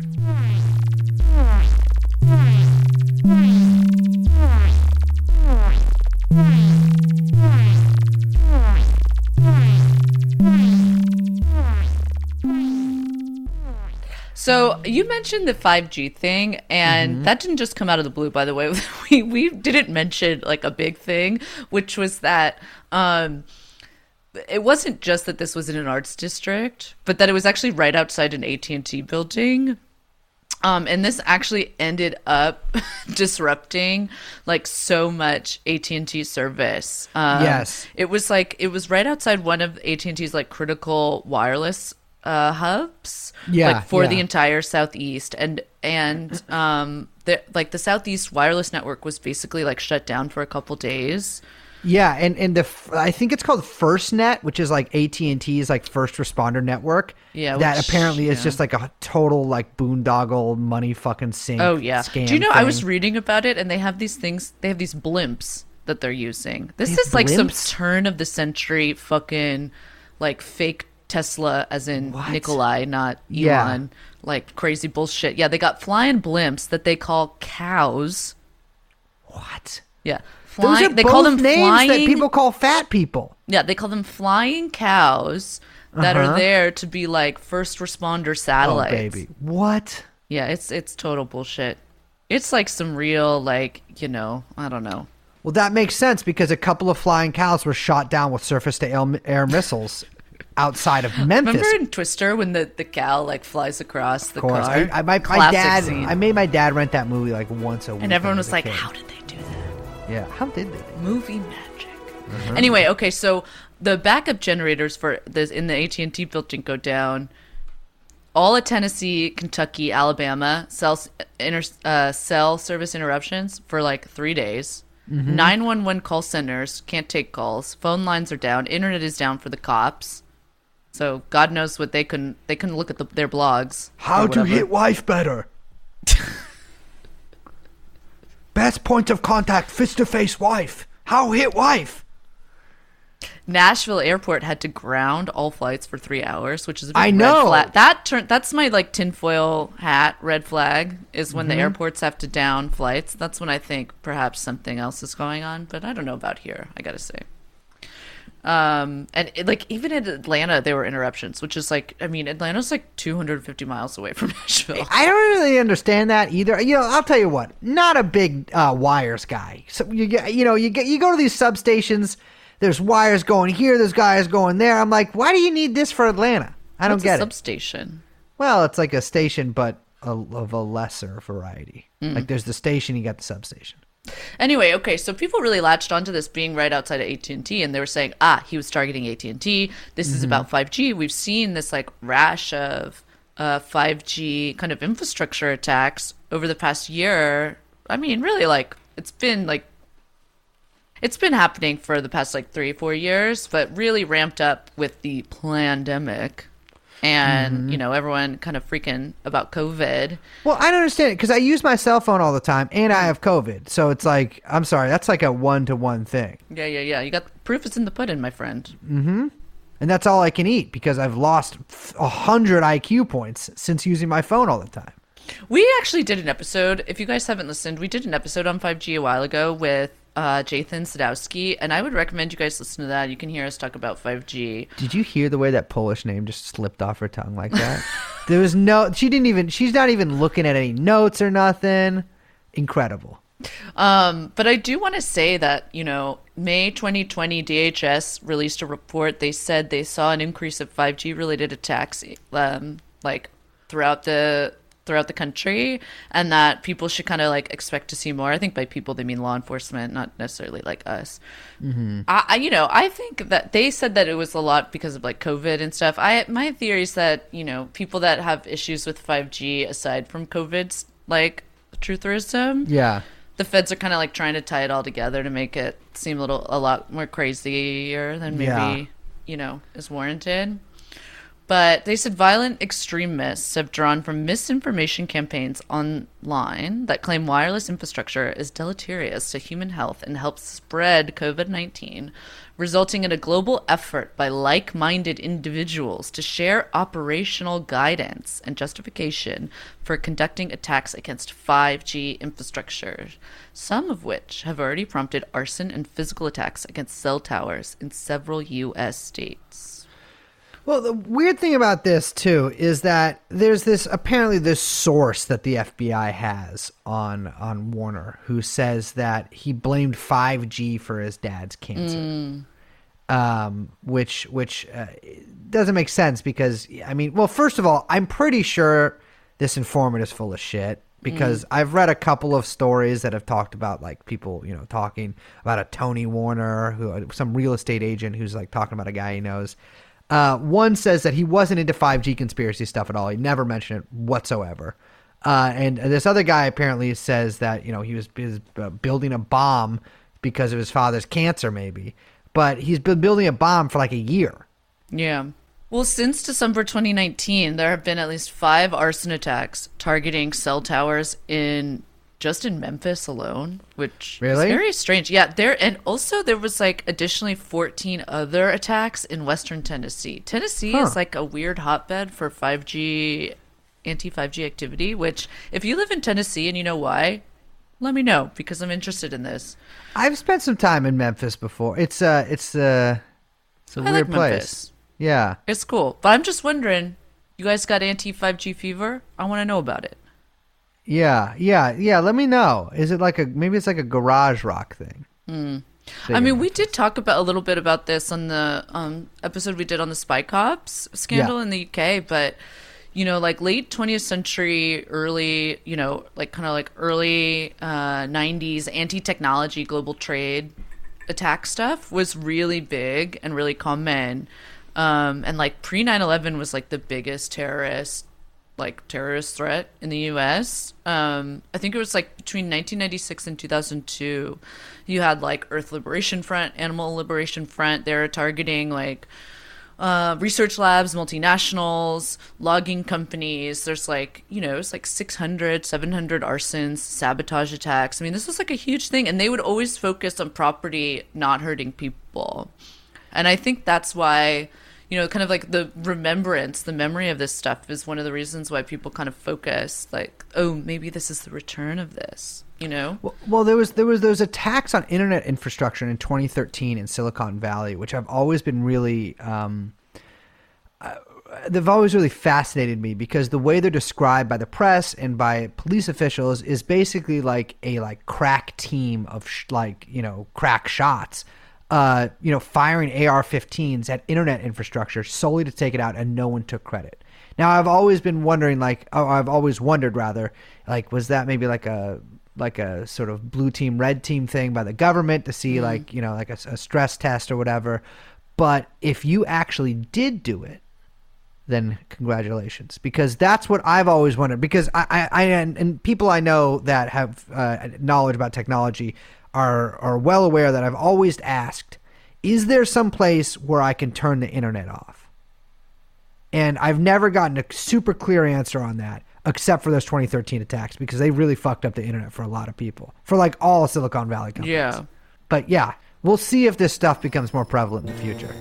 So you mentioned the 5G thing, and Mm-hmm. that didn't just come out of the blue. By the way, we we didn't mention like a big thing, which was that um, it wasn't just that this was in an arts district, but that it was actually right outside an AT and T building. Um, and this actually ended up disrupting like so much AT and T service. Um, Yes. it was like it was right outside one of AT and T's like critical wireless uh, hubs. Yeah, like for the entire southeast, and and um, the like the southeast wireless network was basically like shut down for a couple days. Yeah, and and the I think it's called FirstNet, which is like AT and T's like first responder network. Yeah, that which- apparently is just like a total like boondoggle money fucking sink. Oh yeah. scam Do you know? I was reading about it, and they have these things. They have these blimps that they're using. This is like some turn of the century fucking like fake Tesla, as in Nikolai, not Elon. Yeah. Like crazy bullshit. Yeah, they got flying blimps that they call cows. what? Yeah, Those are They both call them names flying. that people call fat people. Yeah, they call them flying cows that Uh-huh. are there to be like first responder satellites. Oh baby, what? Yeah, it's it's total bullshit. It's like some real, like, you know, I don't know. Well, that makes sense because a couple of flying cows were shot down with surface to air missiles outside of Memphis. Remember in Twister when the, the cow like flies across the course, car? I, I, my, my dad, scene. I made my dad rent that movie like once a week. and everyone was like, kid. "How did they do that?" Yeah, how did they? Movie magic. Anyway, okay, so the backup generators for this in the AT and T building go down. All of Tennessee, Kentucky, Alabama cell inter, uh, cell service interruptions for like three days. Nine one one call centers can't take calls. Phone lines are down. Internet is down for the cops. So God knows what they couldn't. They couldn't look at the, their blogs. How to hit wife better? Best point of contact, fist to face wife. How hit wife? Nashville Airport had to ground all flights for three hours, which is a big I know. flag. That turn that's my like tinfoil hat red flag is when Mm-hmm. the airports have to down flights. That's when I think perhaps something else is going on, but I don't know about here. I gotta say. Um and it, like even in Atlanta there were interruptions, which is like I mean Atlanta's like 250 miles away from Nashville. I don't really understand that either. You know, I'll tell you what. Not a big uh, wires guy. So you get, you know, you get, you go to these substations. There's wires going here. There's guys going there. I'm like, why do you need this for Atlanta? I don't What's get a it. substation. Well, it's like a station, but a, of a lesser variety. Mm. Like there's the station, you got the substation. Anyway, okay, so people really latched onto this being right outside of AT&T and they were saying, "Ah, he was targeting AT&T. This is about 5G." We've seen this like rash of uh 5G kind of infrastructure attacks over the past year. I mean, really like it's been like it's been happening for the past like 3 4 years, but really ramped up with the pandemic. And, you know, everyone kind of freaking about COVID. Well, I don't understand it because I use my cell phone all the time and I have COVID. So it's like, I'm sorry, that's like a one to one thing. Yeah, yeah, yeah. You got proof is in the pudding, my friend. Hmm. And that's all I can eat because I've lost a hundred IQ points since using my phone all the time. We actually did an episode. If you guys haven't listened, we did an episode on 5G a while ago with uh, Jathan Sadowski, and I would recommend you guys listen to that. You can hear us talk about 5G. Did you hear the way that Polish name just slipped off her tongue like that? there was no, she didn't even, she's not even looking at any notes or nothing. Incredible. Um, but I do want to say that, you know, May 2020, DHS released a report. They said they saw an increase of 5G related attacks, um, like throughout the throughout the country and that people should kind of like expect to see more. I think by people they mean law enforcement not necessarily like us. Mm-hmm. I, I you know i think that they said that it was a lot because of like covid and stuff. I my theory is that you know people that have issues with 5g aside from covid's like trutherism Yeah. the feds are kind of like trying to tie it all together to make it seem a little a lot more crazier than maybe Yeah. you know is warranted but they said violent extremists have drawn from misinformation campaigns online that claim wireless infrastructure is deleterious to human health and helps spread COVID 19, resulting in a global effort by like minded individuals to share operational guidance and justification for conducting attacks against 5G infrastructure, some of which have already prompted arson and physical attacks against cell towers in several U.S. states. Well, the weird thing about this too is that there's this apparently this source that the FBI has on on Warner who says that he blamed 5G for his dad's cancer. Um, which which uh, doesn't make sense because I mean, well, first of all, I'm pretty sure this informant is full of shit because I've read a couple of stories that have talked about like people, you know, talking about a Tony Warner, who some real estate agent who's like talking about a guy he knows. Uh, one says that he wasn't into 5G conspiracy stuff at all. He never mentioned it whatsoever. Uh, and this other guy apparently says that you know he was, he was uh, building a bomb because of his father's cancer, maybe. But he's been building a bomb for like a year. Yeah. Well, since December 2019, there have been at least five arson attacks targeting cell towers in just in Memphis alone, which Really? is very strange. Yeah, there and also there was like additionally 14 other attacks in Western Tennessee. Tennessee Huh. is like a weird hotbed for 5G anti 5G activity. Which, if you live in Tennessee and you know why, let me know because I'm interested in this. I've spent some time in Memphis before. It's uh it's uh it's a I weird like place. Yeah. It's cool, but I'm just wondering, you guys got anti 5G fever? I want to know about it. Yeah, yeah, yeah. Let me know. Is it like a maybe it's like a garage rock thing? I mean, we did talk about a little bit about this on the um, episode we did on the Spy Cops scandal Yeah. in the UK, but you know, like late 20th century, early, you know, like kind of like early uh, 90s anti-technology global trade attack stuff was really big and really common. Um, and like pre 9/11 was like the biggest terrorist like terrorist threat in the U.S. Um, I think it was like between 1996 and 2002. You had like Earth Liberation Front, Animal Liberation Front. They're targeting like uh, research labs, multinationals, logging companies. There's like, you know, it's like 600, 700 arsons, sabotage attacks. I mean, this was like a huge thing. And they would always focus on property not hurting people. And I think that's why, you know, kind of like the remembrance, the memory of this stuff is one of the reasons why people kind of focus like, oh, maybe this is the return of this, you know? Well, well, there was there was those attacks on internet infrastructure in 2013 in Silicon Valley, which I've always been really. Um, uh, they've always really fascinated me because the way they're described by the press and by police officials is basically like a like crack team of sh- like you know crack shots uh, you know, firing AR-15s at internet infrastructure solely to take it out, and no one took credit. Now, I've always been wondering, like, oh, I've always wondered, rather, like, was that maybe like a like a sort of blue team, red team thing by the government to see, like, you know, like a, a stress test or whatever? But if you actually did do it, then congratulations because that's what I've always wondered because I, I, I and, and people I know that have uh, knowledge about technology are are well aware that I've always asked is there some place where I can turn the internet off? And I've never gotten a super clear answer on that except for those 2013 attacks because they really fucked up the internet for a lot of people for like all Silicon Valley companies. Yeah. but yeah we'll see if this stuff becomes more prevalent in the future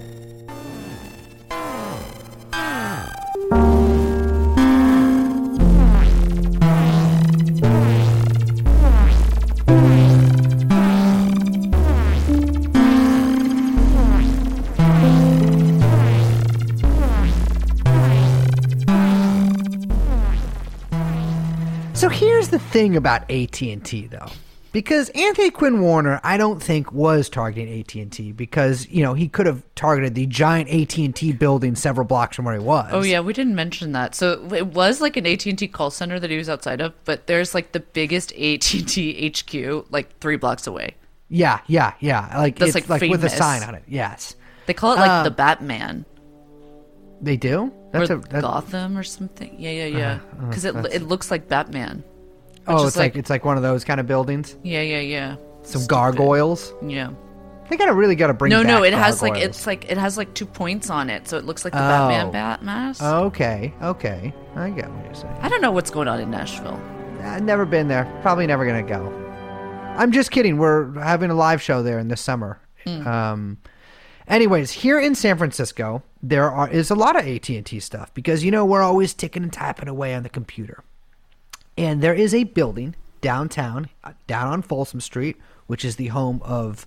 So here's the thing about AT&T though. Because Anthony Quinn Warner, I don't think was targeting AT&T because, you know, he could have targeted the giant AT&T building several blocks from where he was. Oh yeah, we didn't mention that. So it was like an AT and T call center that he was outside of, but there's like the biggest AT and T HQ like three blocks away. Yeah, yeah, yeah. Like That's, it's like, like, with a sign on it. Yes. They call it like Um, the Batman They do? That's or a Gotham or something. Yeah, yeah, yeah. Uh-huh, uh-huh. Because it that's- it looks like Batman. Oh, it's like, like- it's like one of those kind of buildings. Yeah, yeah, yeah. Some Stupid. gargoyles. Yeah. They gotta really gotta bring No, no, it has like it's like it has like two points on it, so it looks like the Oh. Batman bat mask. Okay, okay. I get what you're saying. I don't know what's going on in Nashville. I've never been there. Probably never gonna go. I'm just kidding. We're having a live show there in the summer. Hmm. Um, anyways, here in San Francisco, there are is a lot of AT and T stuff because you know we're always ticking and tapping away on the computer, and there is a building downtown, uh, down on Folsom Street, which is the home of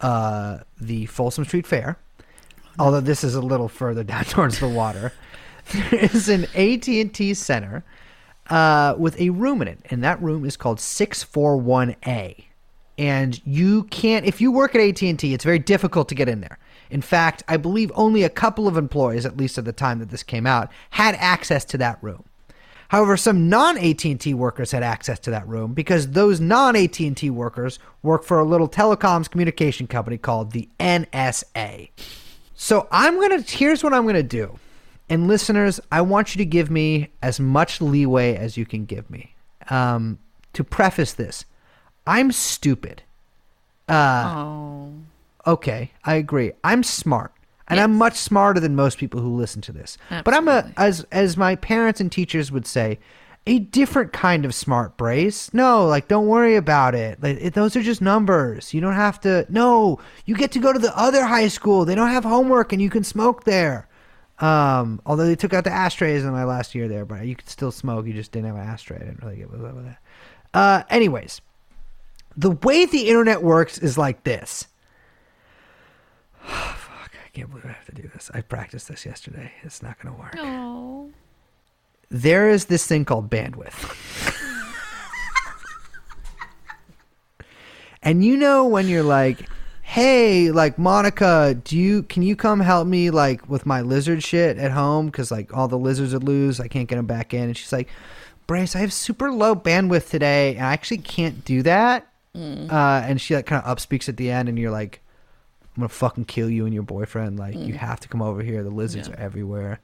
uh, the Folsom Street Fair. Although this is a little further down towards the water, there is an AT and T center uh, with a room in it, and that room is called six four one A. And you can't, if you work at AT and T, it's very difficult to get in there. In fact, I believe only a couple of employees, at least at the time that this came out, had access to that room. However, some non AT&T workers had access to that room because those non AT&T workers work for a little telecoms communication company called the NSA. So I'm going to here's what I'm going to do. And listeners, I want you to give me as much leeway as you can give me. Um, to preface this, I'm stupid. Oh. Okay, I agree. I'm smart. And I'm much smarter than most people who listen to this. But I'm a as as my parents and teachers would say, a different kind of smart brace. No, like don't worry about it. Like it, those are just numbers. You don't have to No, you get to go to the other high school. They don't have homework and you can smoke there. Um, although they took out the ashtrays in my last year there, but you could still smoke. You just didn't have an ashtray. I didn't really get with that. Uh, anyways, the way the internet works is like this. Oh, fuck, I can't believe I have to do this. I practiced this yesterday. It's not going to work. There is this thing called bandwidth. and you know when you're like, hey, like Monica, do you can you come help me like with my lizard shit at home? Because like all the lizards are loose. I can't get them back in. And she's like, Bryce, I have super low bandwidth today, and I actually can't do that. Mm. Uh, and she like kind of upspeaks at the end, and you're like, "I'm going to fucking kill you and your boyfriend. Like you have to come over here. The lizards Yeah. are everywhere."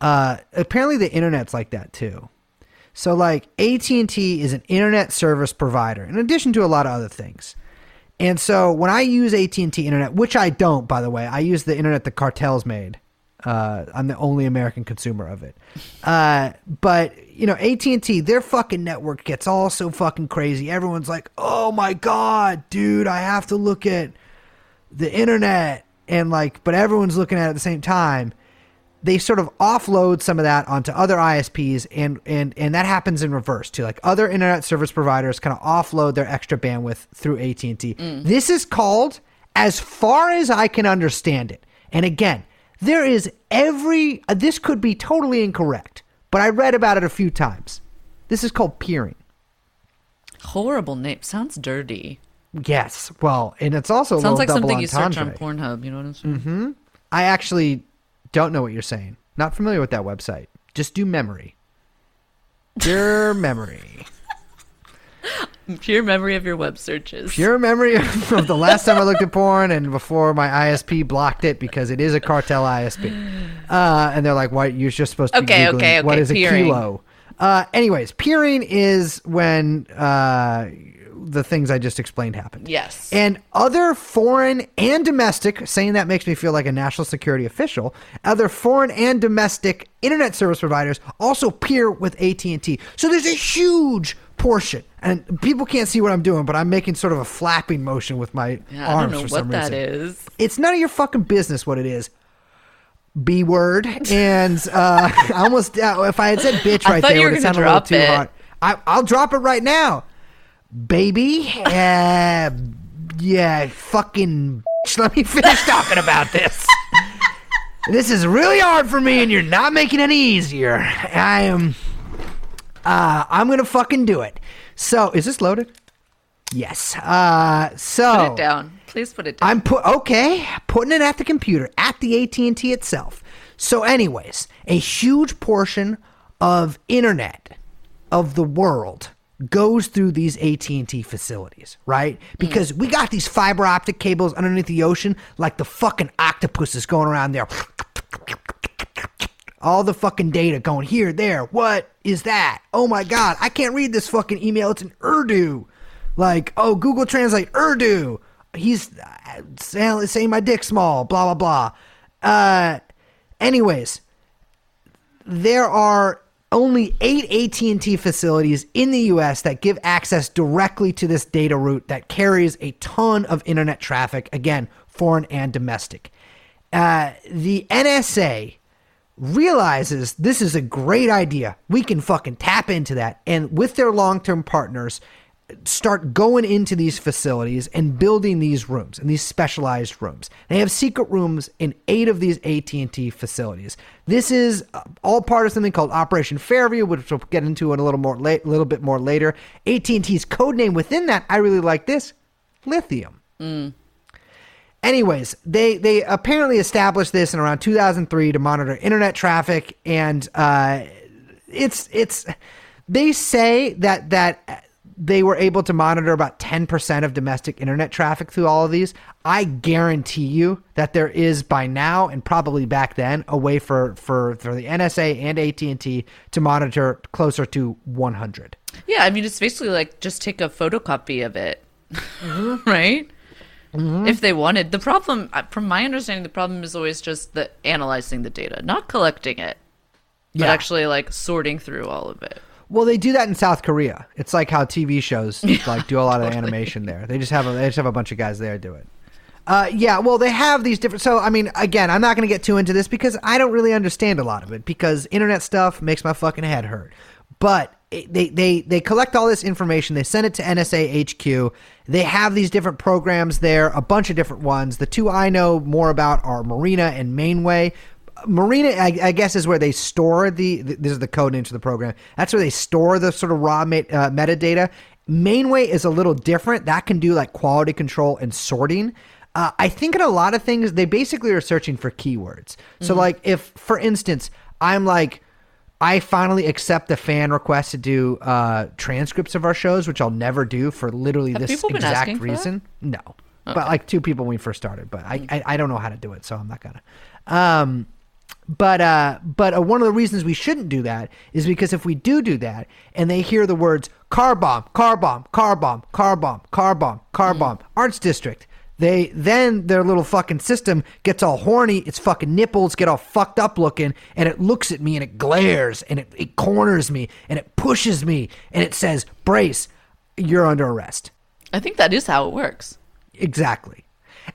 Uh, apparently the internet's like that too. So like AT&T is an internet service provider in addition to a lot of other things. And so when I use AT&T internet, which I don't by the way, I use the internet the cartels made. Uh, I'm the only American consumer of it. Uh, but you know, AT&T, their fucking network gets all so fucking crazy. Everyone's like, "Oh my god, dude, I have to look at the internet." And like, but everyone's looking at it at the same time they sort of offload some of that onto other ISPs and and and that happens in reverse too. Like other internet service providers kind of offload their extra bandwidth through AT&T. This is called as far as I can understand it. And again, there is every uh, this could be totally incorrect, but I read about it a few times. This is called peering. Horrible name. Sounds dirty. Yes. Well, and it's also a Sounds like something you search on Pornhub. You know what I'm saying? Mm-hmm. I actually don't know what you're saying. Not familiar with that website. Just do memory. Pure memory. Pure memory of your web searches. Pure memory of the last time I looked at porn and before my ISP blocked it because it is a cartel ISP. Uh, and they're like, "Why? You're just supposed to be Okay, Googling okay, what okay, is a peering. kilo." Uh, anyways, peering is when uh, the things I just explained happened. Yes. And other foreign and domestic, saying that makes me feel like a national security official. Other foreign and domestic internet service providers also peer with AT&T. So there's a huge portion, and people can't see what I'm doing, but I'm making sort of a flapping motion with my Yeah, I arms don't know for what some that reason. is. It's none of your fucking business what it is. B word, and uh, I almost uh, if I had said bitch right there, it would have sounded a little too it. hard. I, I'll drop it right now, baby. Uh, yeah, fucking. bitch. Let me finish talking about this. this is really hard for me, and you're not making it any easier. I am. Uh, I'm gonna fucking do it. So, is this loaded? Yes. Uh, so Put it down. Please put it down. I'm put okay, putting it at the computer at the AT&T itself. So anyways, a huge portion of internet of the world goes through these AT&T facilities, right? Because we got these fiber optic cables underneath the ocean like the fucking octopuses going around there. All the fucking data going here, there. What is that? Oh my god, I can't read this fucking email. It's in Urdu. Like, oh, Google Translate Urdu. He's uh, saying, saying my dick small. Blah blah blah. Uh, anyways, there are only eight AT&T facilities in the US that give access directly to this data route that carries a ton of internet traffic, again, foreign and domestic. Uh, the NSA realizes this is a great idea. We can fucking tap into that. And with their long term partners, start going into these facilities and building these rooms and these specialized rooms. They have secret rooms in eight of these AT&T facilities. This is uh, all part of something called Operation Fairview, which we'll get into in a little more late, a little bit more later. AT&T's code name within that, I really like this, Lithium. Anyways, they they apparently established this in around 2003 to monitor internet traffic, and uh, it's it's they say that that they were able to monitor about 10% of domestic internet traffic through all of these. I guarantee you that there is by now and probably back then a way for for for the NSA and AT&T to monitor closer to 100. yeah, I mean, it's basically like just take a photocopy of it, Mm-hmm. right? If they wanted. The problem, uh, from my understanding, the problem is always just the analyzing the data, not collecting it, but Yeah. actually like sorting through all of it. Well, they do that in South Korea. It's like how TV shows like do a lot of animation there. They just have a, they just have a bunch of guys there do it. Uh, yeah, well, they have these different. So, I mean, again, I'm not going to get too into this because I don't really understand a lot of it because internet stuff makes my fucking head hurt. But it, they they they collect all this information. They send it to NSA HQ. They have these different programs there, a bunch of different ones. The two I know more about are Marina and Mainway. Marina, I, I guess, is where they store the, This is the code names for the program. That's where they store the sort of raw met, uh, metadata, Mainway is a little different. That can do like quality control and sorting. Uh, I think in a lot of things, they basically are searching for keywords. So, like, if, for instance, I'm like, I finally accept a fan request to do uh, transcripts of our shows, which I'll never do for literally Have this exact asking for that? reason. No, but like two people when we first started, but I, I I don't know how to do it, so I'm not gonna. Um, but uh, but uh, one of the reasons we shouldn't do that is because if we do do that, and they hear the words car bomb, car bomb, car bomb, car bomb, car bomb, car bomb, arts district. They then their little fucking system gets all horny. Its fucking nipples get all fucked up looking, and it looks at me and it glares and it, it corners me and it pushes me and it says, "Brace, you're under arrest." I think that is how it works. Exactly.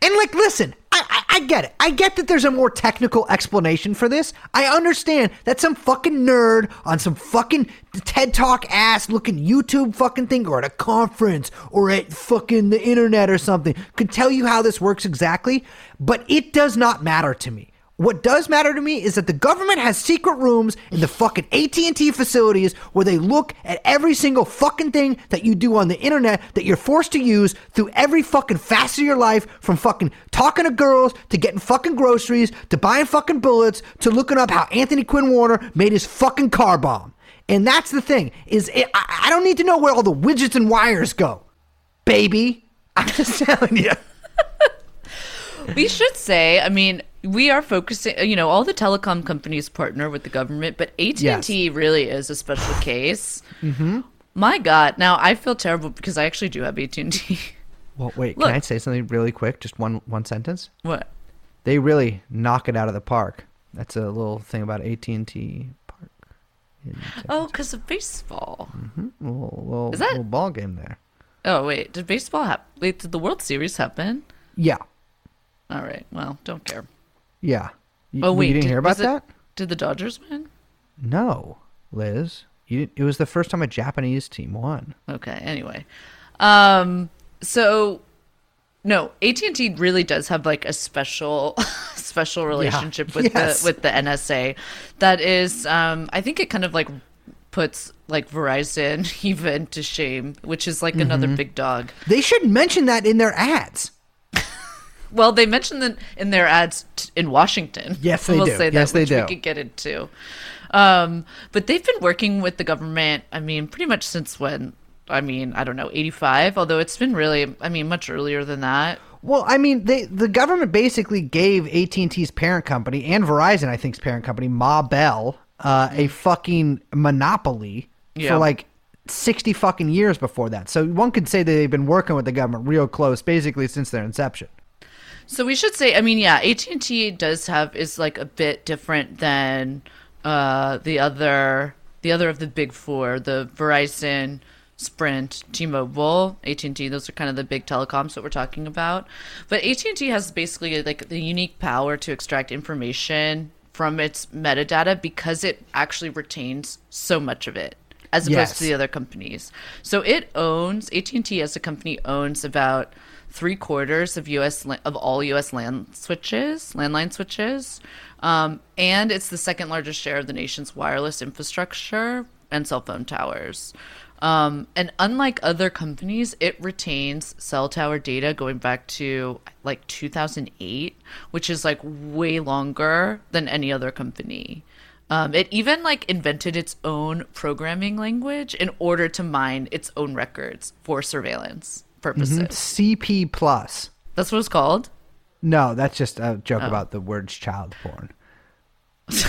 And like, listen, I, I I get it. I get that there's a more technical explanation for this. I understand that some fucking nerd on some fucking TED Talk ass looking YouTube fucking thing or at a conference or at fucking the internet or something could tell you how this works exactly, but it does not matter to me. What does matter to me is that the government has secret rooms in the fucking AT&T facilities where they look at every single fucking thing that you do on the internet that you're forced to use through every fucking facet of your life from fucking talking to girls to getting fucking groceries to buying fucking bullets to looking up how Anthony Quinn Warner made his fucking car bomb. And that's the thing is it, I, I don't need to know where all the widgets and wires go. Baby, I'm just telling you. we should say, I mean, we are focusing. You know, all the telecom companies partner with the government, but AT and T really is a special case. Mm-hmm. My God, now I feel terrible because I actually do have AT and T. Well, wait, Look. can I say something really quick? Just one one sentence. What? They really knock it out of the park. That's a little thing about AT and T Park. Oh, because of baseball. little, little, Is that- little ball game there? Oh wait, did baseball happen? Wait, did the World Series happen? Yeah, All right. Well, don't care. Yeah. You, Oh wait, you didn't did, hear about it- that? Did the Dodgers win? No, Liz. You it was the first time a Japanese team won. Okay. Anyway, um, so no, AT and T really does have like a special, special relationship with Yes. the with the NSA. That is, um, I think it kind of like puts like Verizon even to shame, which is like Mm-hmm. another big dog. They should mention that in their ads. Well, they mentioned that in their ads t- in Washington. Yes, they we'll do. Say that, Yes, they which do. We could get into. Um, but they've been working with the government. I mean, pretty much since when? I mean, I don't know, eighty-five. Although it's been really, I mean, much earlier than that. Well, I mean, they the government basically gave AT and T's parent company and Verizon, I think's parent company, Ma Bell, uh, a fucking monopoly Yeah. for like sixty fucking years before that. So one could say that they've been working with the government real close, basically since their inception. So we should say, I mean, yeah, AT and T does have is like a bit different than uh, the other the other of the big four, the Verizon, Sprint, T-Mobile, AT and T. Those are kind of the big telecoms that we're talking about. But AT and T has basically like the unique power to extract information from its metadata because it actually retains so much of it as opposed Yes. to the other companies. So it owns AT and T as a company owns about three quarters of U.S. of all U.S. land switches, landline switches, um, and it's the second largest share of the nation's wireless infrastructure and cell phone towers. Um, and unlike other companies, it retains cell tower data going back to like 2008, which is like way longer than any other company. Um, it even like invented its own programming language in order to mine its own records for surveillance purposes. CP plus. That's what it's called. No, that's just a joke Oh. about the words child porn.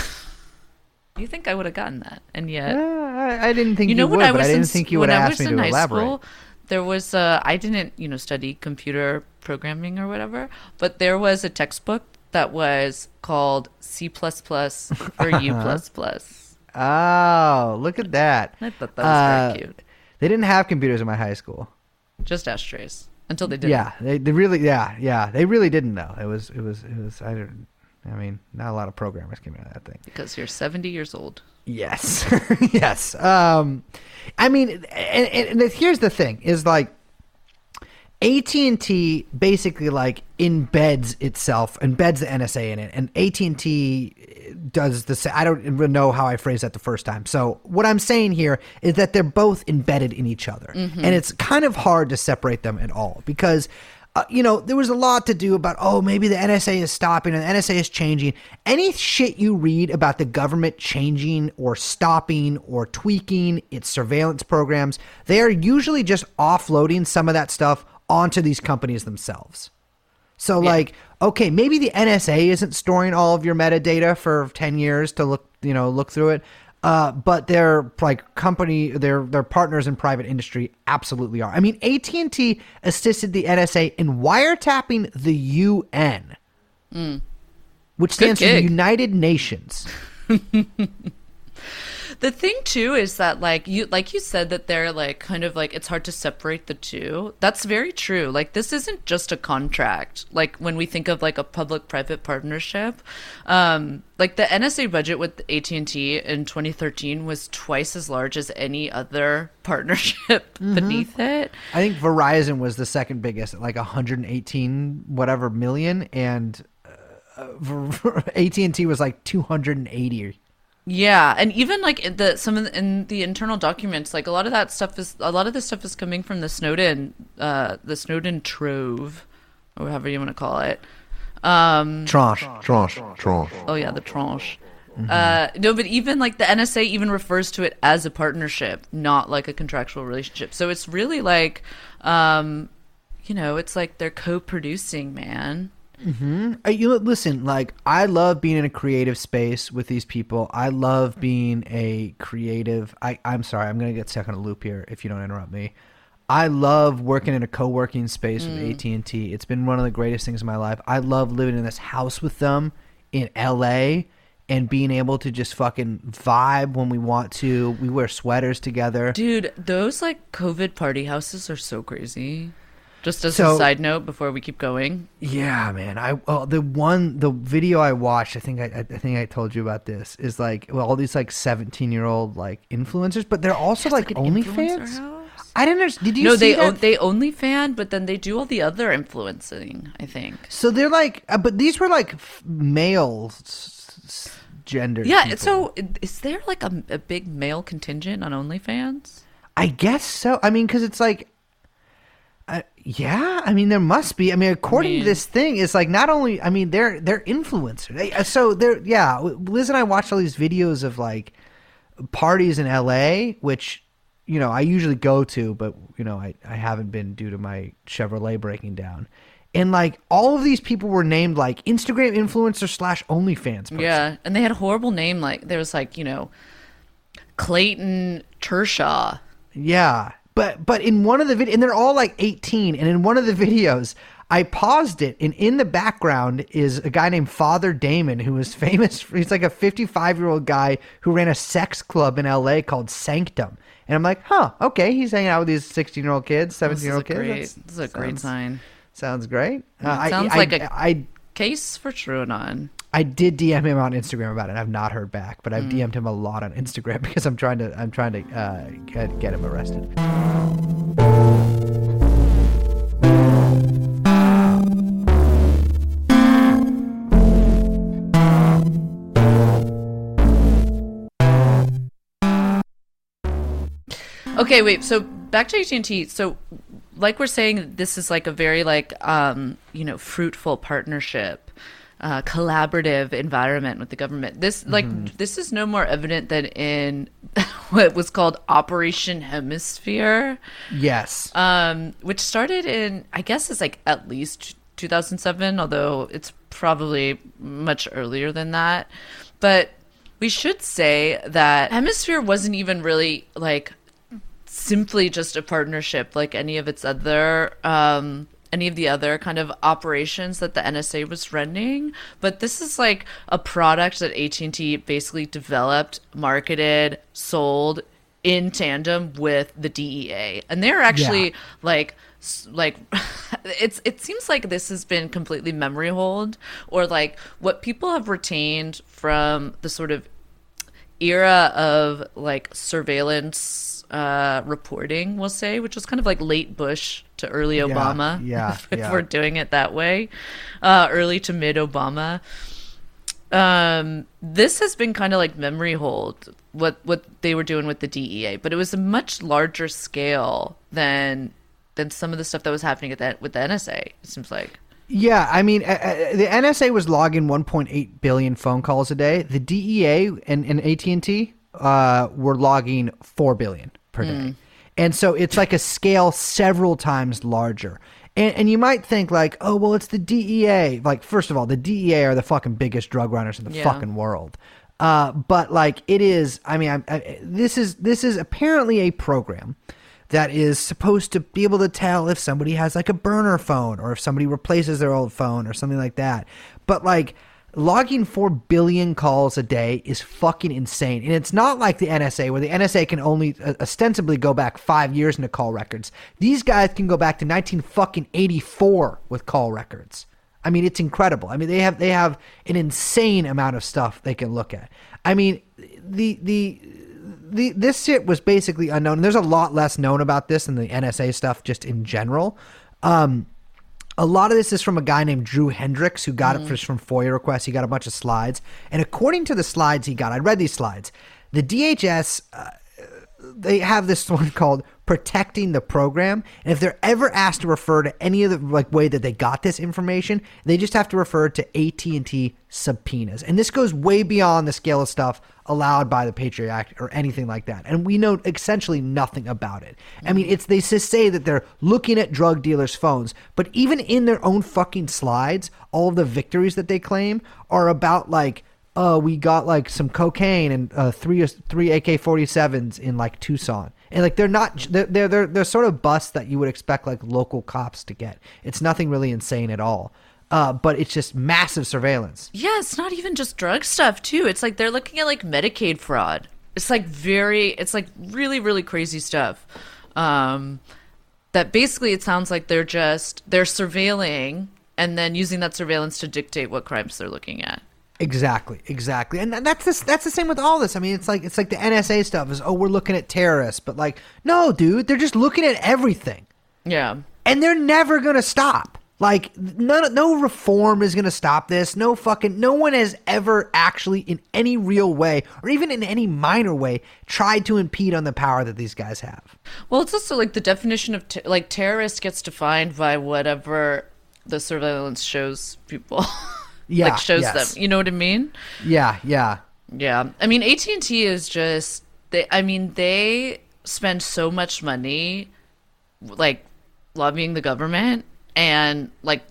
You think I would have gotten that, and yet Uh, I, I didn't think you you, know would, when I was I didn't in, think you would ask me in to high elaborate. school, there was uh, I didn't you know study computer programming or whatever, but there was a textbook that was called C plus plus or U plus plus. Oh, look at that. I thought that was very Uh, cute. They didn't have computers in my high school. Just ashtrays until they did. Yeah, they, they really, yeah, yeah, they really didn't know. It was, it was, it was. I don't. I mean, not a lot of programmers came out of that thing. because you're 70 years old. Yes, yes. Um, I mean, and, and, and here's the thing: is like AT&T basically like embeds itself, embeds the NSA in it, and AT&T does the. I don't know how I phrased that the first time. So what I'm saying here is that they're both embedded in each other, and it's kind of hard to separate them at all because. Uh, you know, there was a lot to do about, oh, maybe the NSA is stopping and the NSA is changing. Any shit you read about the government changing or stopping or tweaking its surveillance programs, they are usually just offloading some of that stuff onto these companies themselves. So, like, okay, maybe the NSA isn't storing all of your metadata for ten years to look, you know, look through it. Uh, but their like company, their their partners in private industry absolutely are. I mean, AT and T assisted the NSA in wiretapping the UN, which stands for. United Nations. The thing too is that like you like you said that they're like kind of like it's hard to separate the two. That's very true. Like this isn't just a contract. Like when we think of like a public-private partnership, um like the NSA budget with AT&T in 2013 was twice as large as any other partnership beneath it. I think Verizon was the second biggest at like 118 whatever million, and uh, AT and T was like 280. Yeah, and even like the some of the, in the internal documents, like a lot of that stuff is a lot of this stuff is coming from the Snowden, uh, the Snowden trove, or however you want to call it. Um, Tranche. Tranche, tranche. oh yeah, the tranche. Uh, no, but even like the NSA even refers to it as a partnership, not like a contractual relationship. So it's really like, um, you know, it's like they're co-producing, man. Uh, you know, listen, like I love being in a creative space with these people. I love being a creative. I, I'm sorry, I'm gonna get stuck on a loop here if you don't interrupt me. I love working in a co-working space with AT and T. It's been one of the greatest things in my life. I love living in this house with them in LA and being able to just fucking vibe when we want to. We wear sweaters together. Dude, those like COVID party houses are so crazy. Just as So- a side note before we keep going. Yeah, man. I well, the one the video I watched, I think I, I think I told you about this is like well, all these like seventeen year old like influencers, but they're also like, like an OnlyFans. I didn't understand. Did you no, see they they only fan, but then they do all the other influencing. I think. so they're like, uh, but these were like f- male s- s- gender. Yeah. people. So is there like a, a big male contingent on OnlyFans? I guess so. I mean, because it's like, yeah. I mean, there must be. I mean, according mean- to this thing, it's like not only. I mean, they're they're influencers. Uh, so they're yeah. Liz and I watched all these videos of like parties in LA, which you know I usually go to, but you know I I haven't been due to my Chevrolet breaking down. And like all of these people were named like Instagram influencer slash OnlyFans. Person. Yeah, and they had a horrible name. Like there was like you know, Clayton Tershaw. Yeah, but but in one of the vid- and they're all like 18, and in one of the videos, I paused it, and in the background is a guy named Father Damon, who is famous. For, he's like a 55 year old guy who ran a sex club in L.A. called Sanctum, and I'm like, huh, okay, he's hanging out with these 16 year old kids, 17 year old kids. great. That's- This is a great sign. Sounds great. Uh, sounds I, like I, a- I Case for TrueAnon. I did DM him on Instagram about it. I've not heard back, but I've Mm. DM'd him a lot on Instagram because I'm trying to I'm trying to uh, get, get him arrested. Okay, wait. So back to AT and T. So, like we're saying, this is like a very like um you know fruitful partnership, uh, collaborative environment with the government. This like this is no more evident than in what was called Operation Hemisphere, Yes. um, which started in I guess it's like at least 2007, although it's probably much earlier than that. But we should say that Hemisphere wasn't even really like simply just a partnership like any of its other um any of the other kind of operations that the NSA was running but this is like a product that AT&T basically developed marketed sold in tandem with the DEA and they're actually Yeah. like like it's it seems like this has been completely memory hold or like what people have retained from the sort of era of like surveillance uh, reporting, we'll say, which was kind of like late Bush to early Obama. yeah, if, if yeah. we're doing it that way, uh, early to mid Obama. Um, this has been kind of like memory hold what what they were doing with the DEA, but it was a much larger scale than than some of the stuff that was happening at that with the NSA. It seems like. Yeah, I mean, uh, uh, the NSA was logging 1.8 billion phone calls a day. The DEA and, and AT&T uh, were logging 4 billion per day. And so it's like a scale several times larger. And, and you might think like, oh, well, it's the DEA. Like, first of all, the DEA are the fucking biggest drug runners in the Yeah. fucking world. Uh, but like, it is. I mean, I, I, this is this is apparently a program that is supposed to be able to tell if somebody has like a burner phone or if somebody replaces their old phone or something like that. But like logging 4 billion calls a day is fucking insane. And it's not like the NSA where the NSA can only uh, ostensibly go back 5 years into call records. These guys can go back to 19 fucking 84 with call records. I mean, it's incredible. I mean, they have they have an insane amount of stuff they can look at. I mean, the the the this shit was basically unknown. There's a lot less known about this than the NSA stuff just in general. Um, a lot of this is from a guy named Drew Hendricks who got it just from FOIA requests. He got a bunch of slides, and according to the slides he got, I read these slides. The DHS uh, they have this one called protecting the program. And if they're ever asked to refer to any of the like way that they got this information they just have to refer to AT&T subpoenas. And this goes way beyond the scale of stuff allowed by the Patriot Act or anything like that. And we know essentially nothing about it. I mean it's they just say that they're looking at drug dealers phones but even in their own fucking slides all of the victories that they claim are about like uh, we got like some cocaine and uh, three three AK forty sevens in like Tucson, and like they're not they're, they're they're they're sort of busts that you would expect like local cops to get. It's nothing really insane at all, uh, but it's just massive surveillance. Yeah, it's not even just drug stuff too. It's like they're looking at like Medicaid fraud. It's like very it's like really really crazy stuff. Um that basically it sounds like they're just they're surveilling and then using that surveillance to dictate what crimes they're looking at. Exactly, exactly, and that's the, that's the same with all this. I mean, it's like it's like the NSA stuff is oh we're looking at terrorists, but like no, dude, they're just looking at everything. Yeah. and they're never gonna stop. Like none, no reform is gonna stop this. No fucking, no one has ever actually, in any real way, or even in any minor way, tried to impede on the power that these guys have. Well, it's also like the definition of t- like terrorist gets defined by whatever the surveillance shows people. Yeah, like shows yes. them. You know what I mean? Yeah, yeah, Yeah. I mean, AT and T is just they. I mean, they spend so much money, like lobbying the government and like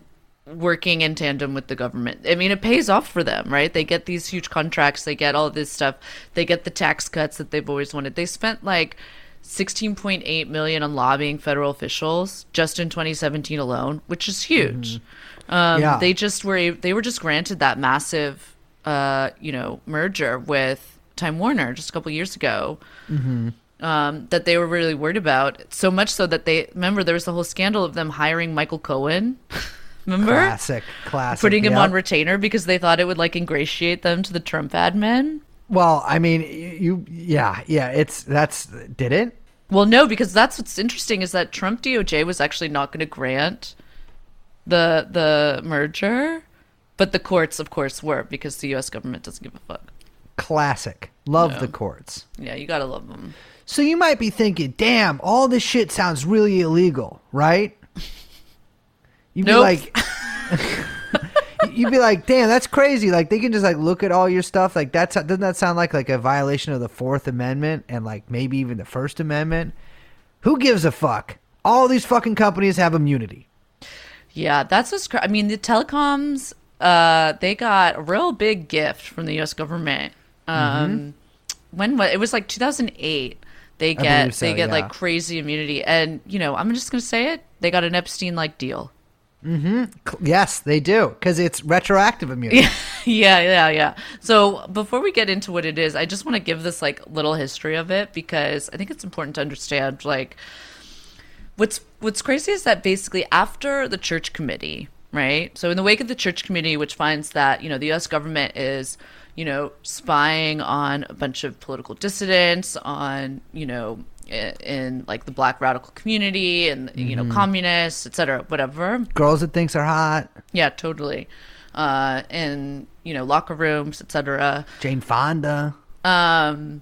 working in tandem with the government. I mean, it pays off for them, right? They get these huge contracts. They get all this stuff. They get the tax cuts that they've always wanted. They spent like. 16.8 million on lobbying federal officials just in 2017 alone, which is huge. Mm-hmm. Um, Yeah. They just were they were just granted that massive, uh, you know, merger with Time Warner just a couple years ago. Um, that they were really worried about. So much so that they remember there was the whole scandal of them hiring Michael Cohen. remember classic, classic. putting him yep. on retainer because they thought it would like ingratiate them to the Trump admin. Well, I mean, you, yeah, yeah. It's that's did it? Well, no, because that's what's interesting is that Trump DOJ was actually not going to grant the the merger, but the courts, of course, were because the U.S. government doesn't give a fuck. Classic. Love Yeah. the courts. Yeah, you gotta love them. So you might be thinking, "Damn, all this shit sounds really illegal, right?" You'd Nope. be like, you'd be like, "Damn, that's crazy!" Like they can just like look at all your stuff. Like that's doesn't that sound like like a violation of the Fourth Amendment and like maybe even the First Amendment? Who gives a fuck? All these fucking companies have immunity. Yeah, that's what's. Cr- I mean, the telecoms, uh, they got a real big gift from the U.S. government. Um, when what it was like 2008. They Mm-hmm. Get so, they get yeah. like crazy immunity, and you know, I'm just gonna say it. They got an Epstein like deal. Cl- Yes, they do because it's retroactive immunity. yeah, yeah, yeah. So before we get into what it is, I just want to give this like little history of it because I think it's important to understand like what's what's crazy is that basically after the church committee, right? So in the wake of the church committee, which finds that you know the U.S. government is you know, spying on a bunch of political dissidents, on, you know, i- in like the black radical community and, you know, communists, et cetera, whatever. Girls that thinks are hot. Yeah, totally. Uh, in, you know, locker rooms, et cetera. Jane Fonda. um,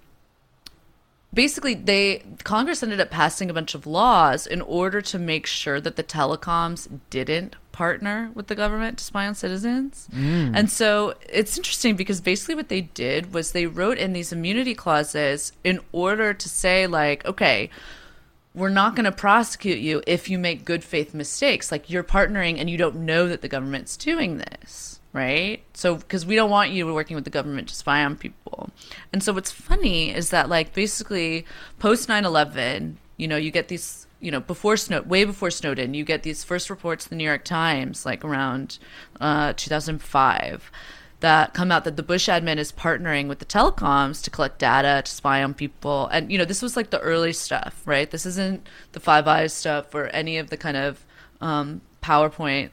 basically they Congress ended up passing a bunch of laws in order to make sure that the telecoms didn't partner with the government to spy on citizens. Mm. And so it's interesting because basically what they did was they wrote in these immunity clauses in order to say like, okay, we're not going to prosecute you if you make good faith mistakes. Like you're partnering and you don't know that the government's doing this, right? So, because we don't want you working with the government to spy on people. And so, what's funny is that, like, basically, post 9 11, you know, you get these, you know, before Snow, way before Snowden, you get these first reports in the New York Times, like around uh, 2005 that come out that the Bush admin is partnering with the telecoms to collect data to spy on people. And you know, this was like the early stuff, right? This isn't the Five Eyes stuff or any of the kind of um, PowerPoint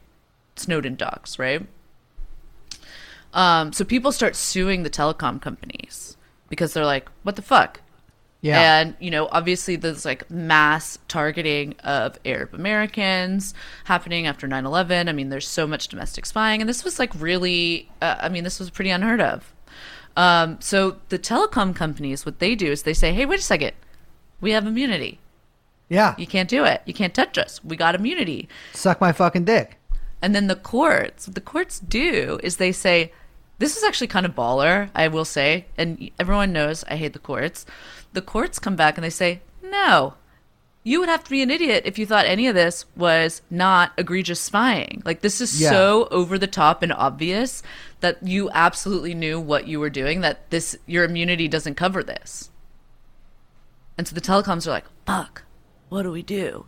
Snowden docs, right? Um, so people start suing the telecom companies because they're like, "What the fuck? Yeah. And, you know, obviously there's like mass targeting of Arab Americans happening after 9 11. I mean, there's so much domestic spying. And this was like really, uh, I mean, this was pretty unheard of. Um, so the telecom companies, what they do is they say, hey, wait a second. We have immunity. yeah. You can't do it. You can't touch us. We got immunity. Suck my fucking dick. And then the courts, what the courts do is they say, this is actually kind of baller, I will say, and everyone knows I hate the courts. The courts come back and they say, no, you would have to be an idiot if you thought any of this was not egregious spying. Like, this is Yeah. so over the top and obvious that you absolutely knew what you were doing, that this, your immunity doesn't cover this. And so the telecoms are like, fuck, what do we do?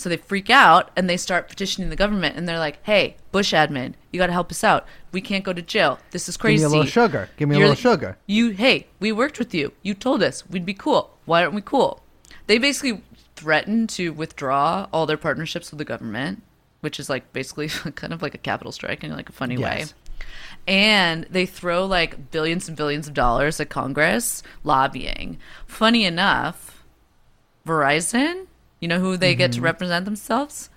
So they freak out and they start petitioning the government and they're like, "Hey, Bush admin, you got to help us out. We can't go to jail. This is crazy. Give me a little sugar. Give me a You're- little sugar. You, hey, we worked with you. You told us we'd be cool. Why aren't we cool?" They basically threaten to withdraw all their partnerships with the government, which is like basically kind of like a capital strike in like a funny way Yes. and they throw like billions and billions of dollars at Congress lobbying. Funny enough, Verizon, you know who they get to represent themselves?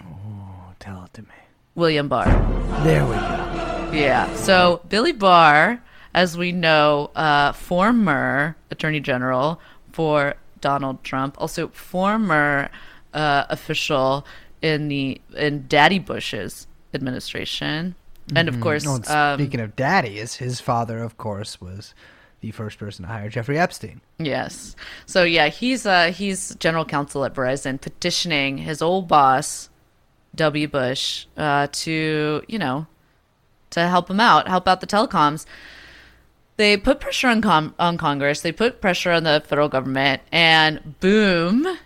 Oh, tell it to me. William Barr. There we go. Yeah. So Billy Barr, as we know, uh, former Attorney General for Donald Trump, also former uh, official in the in Daddy Bush's administration, and of course, Oh, and um, speaking of daddies, his father, of course, was the first person to hire Jeffrey Epstein. Yes. So yeah, he's uh he's general counsel at Verizon petitioning his old boss, W. Bush, uh, to you know, to help him out, help out the telecoms. They put pressure on com- on Congress. They put pressure on the federal government, and boom,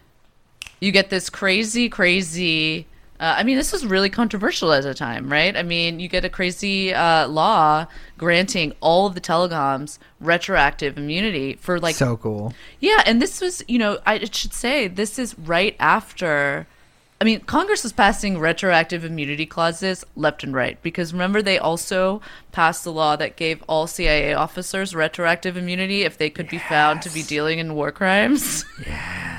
you get this crazy, crazy. Uh, I mean, this was really controversial at the time, right? I mean, you get a crazy uh, law granting all of the telecoms retroactive immunity for like so cool. yeah, and this was, you know, I should say this is right after. I mean, Congress was passing retroactive immunity clauses left and right because remember they also passed the law that gave all CIA officers retroactive immunity if they could be found to be dealing in war crimes. Yes.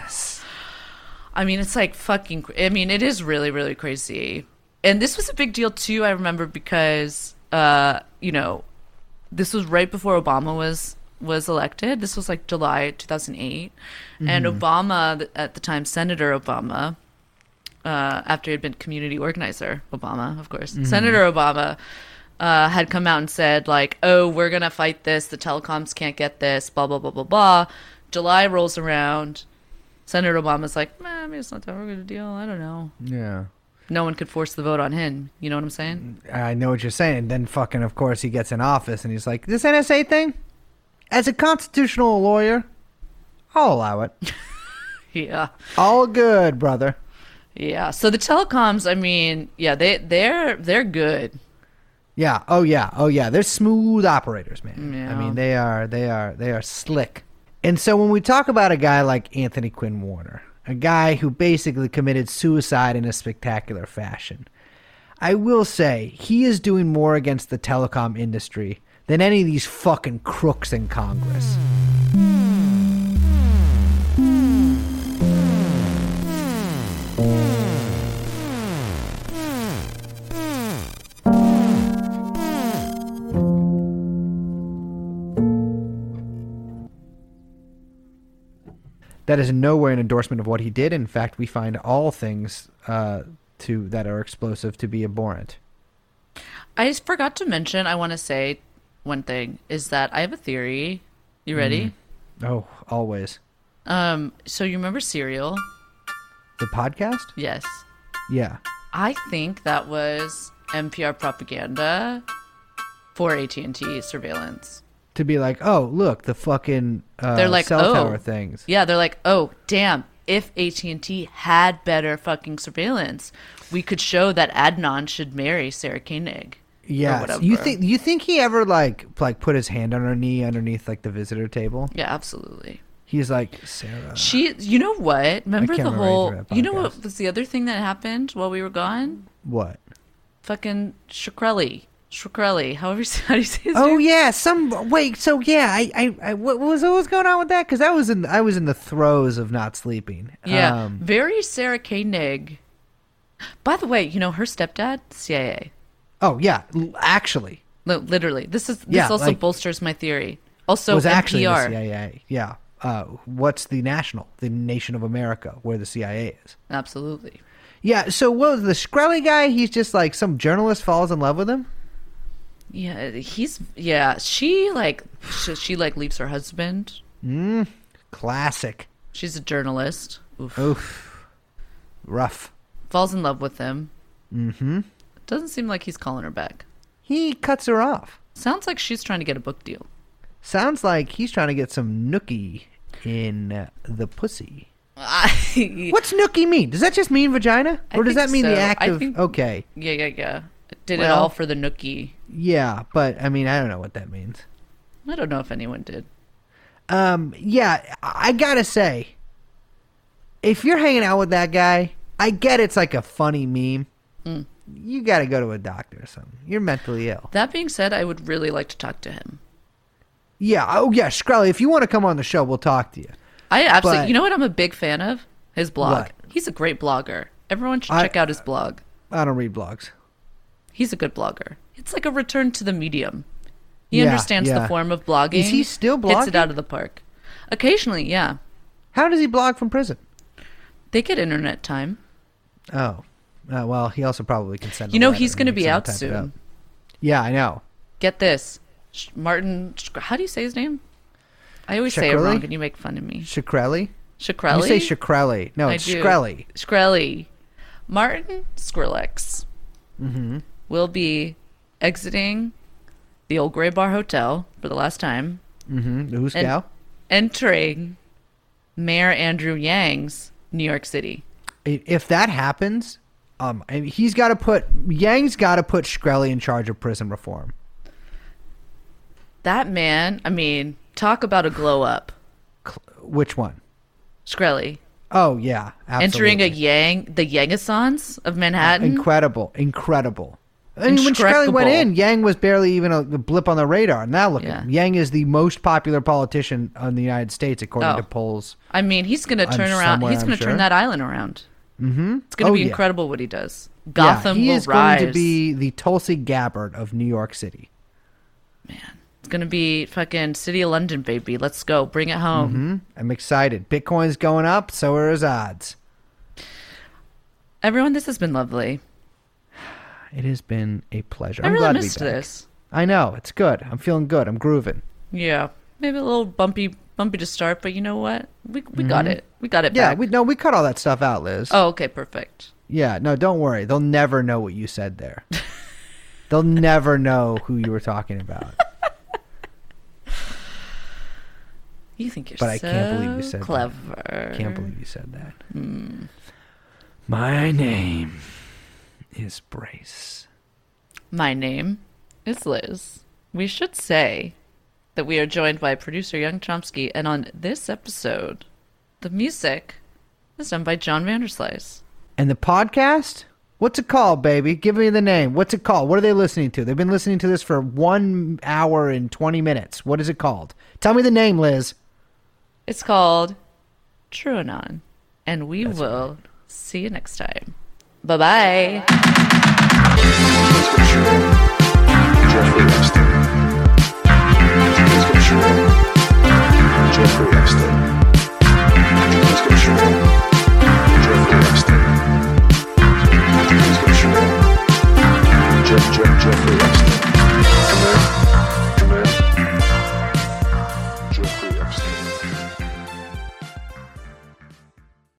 I mean, it's like fucking. I mean, it is really, really crazy. And this was a big deal too. I remember because, uh, you know, this was right before Obama was was elected. This was like July 2008, and Obama at the time, Senator Obama, uh, after he had been community organizer, Obama, of course, Senator Obama. Uh, had come out and said like, "Oh, we're gonna fight this. The telecoms can't get this." Blah blah blah blah blah. July rolls around. Senator Obama's like, "Man, maybe it's not that big of a deal. I don't know." Yeah. No one could force the vote on him. You know what I'm saying? I know what you're saying. Then fucking, of course, he gets in office and he's like, this NSA thing, as a constitutional lawyer, I'll allow it. Yeah, All good, brother. yeah. So the telecoms, I mean, yeah, they they're they're good. Yeah. Oh yeah. Oh yeah. They're smooth operators, man. Yeah. I mean, they are. They are. They are slick. And so when we talk about a guy like Anthony Quinn Warner, a guy who basically committed suicide in a spectacular fashion, I will say he is doing more against the telecom industry than any of these fucking crooks in Congress. That is nowhere an endorsement of what he did. In fact, we find all things uh, to that are explosive to be abhorrent. I just forgot to mention. I want to say one thing is that I have a theory. You ready? Oh, always. Um. So you remember Serial? The podcast? Yes. Yeah. I think that was NPR propaganda for AT and T surveillance. To be like, oh, look, the fucking uh, They're like, cell oh, tower things. Yeah, they're like, oh, damn. If AT and T had better fucking surveillance, we could show that Adnan should marry Sarah Koenig. Yeah. You think you think he ever like like put his hand on her knee underneath like the visitor table? Yeah, absolutely. He's like, Sarah. She, you know what? Remember the whole? You know what was the other thing that happened while we were gone? What? Fucking Shkreli, Shkreli. However, you say- how do you say his Oh name? yeah, some wait. So yeah, I, I, I what was what was going on with that? Because I was in I was in the throes of not sleeping. Yeah, Um, very Sarah Koenig. By the way, you know her stepdad, CIA. oh yeah, actually, No, literally, this is this Yeah, also like- bolsters my theory. Also, was actually the CIA. Yeah. Uh, what's the national? The nation of America, where the CIA is. Absolutely. Yeah. So what was the Shkreli guy? He's just like some journalist falls in love with him. Yeah, he's yeah. She like she, she like leaves her husband. Classic. She's a journalist. Oof. Oof. Rough. Falls in love with him. Mm-hmm. Doesn't seem like he's calling her back. He cuts her off. Sounds like she's trying to get a book deal. Sounds like he's trying to get some nookie in uh, the pussy. What's nookie mean? Does that just mean vagina, I or does think that mean the so. act I of? think- Okay, yeah, yeah. Yeah. Did it all for the nookie. Yeah, but I mean, I don't know what that means. I don't know if anyone did. Um, yeah, I gotta say, if you're hanging out with that guy, I get it's like a funny meme. Mm. You gotta go to a doctor or something. You're mentally ill. That being said, I would really like to talk to him. Yeah. Oh yeah, Shkreli. If you want to come on the show, we'll talk to you. I absolutely. But- you know what? I'm a big fan of his blog. What? He's a great blogger. Everyone should I- check out his blog. I don't read blogs. He's a good blogger. It's like a return to the medium. He Yeah, understands yeah. the form of blogging. Is he still blogging? Hits it out of the park. Occasionally, yeah. How does he blog from prison? They get internet time. Oh, uh, well, he also probably can send. You know he's going to be out soon. Yeah, I know. Get this, Martin. How do you say his name? I always say it wrong, and you make fun of me. Shakreli. Shakreli. You say Shakreli. No, it's. Shkreli. Shkreli. Martin Skrillex Mm-hmm. will be exiting the old Gray Bar Hotel for the last time, Mm-hmm. Who's gal? entering Mayor Andrew Yang's New York City. If that happens, um, he's got to put Yang's got to put Shkreli in charge of prison reform. That man, I mean, talk about a glow up. Which one? Shkreli Oh yeah, entering a. Yang, the Yangasons of Manhattan. incredible, incredible. And when Shkreli went in, Yang was barely even a, blip on the radar. Now look Yeah. at him. Yang is the most popular politician in the United States according Oh. to polls. I mean, he's going to turn around. He's going to sure. turn that island around. Mm-hmm. It's going to Oh, be yeah. incredible what he does. Gotham yeah, he will is rise. going to be the Tulsi Gabbard of New York City. Man, it's going to be fucking City of London, baby. Let's go. Bring it home. Hmm? I'm excited. Bitcoin's going up, so are his odds. Everyone, this has been lovely. It has been a pleasure. I I'm really glad missed to be back. this. I know it's good. I'm feeling good. I'm grooving. Yeah, maybe a little bumpy, bumpy to start, but you know what? We we got it. We got it Mm-hmm. Yeah, back. we no, we cut all that stuff out, Liz. oh, okay, perfect. Yeah, no, don't worry. They'll never know what you said there. They'll never know who you were talking about. You think you're But I so can't believe you said that. clever. Can't believe you said that. My name is Brace. My name is Liz. We should say that we are joined by producer Young Chomsky, and on this episode, the music is done by John Vanderslice. And the podcast? What's it called, baby? Give me the name. What's it called? What are they listening to? They've been listening to this for one hour and 20 minutes. What is it called? Tell me the name, Liz. It's called TrueAnon. And we will see you next time. Bye bye. Jeff, Jeff, Jeffrey Epstein.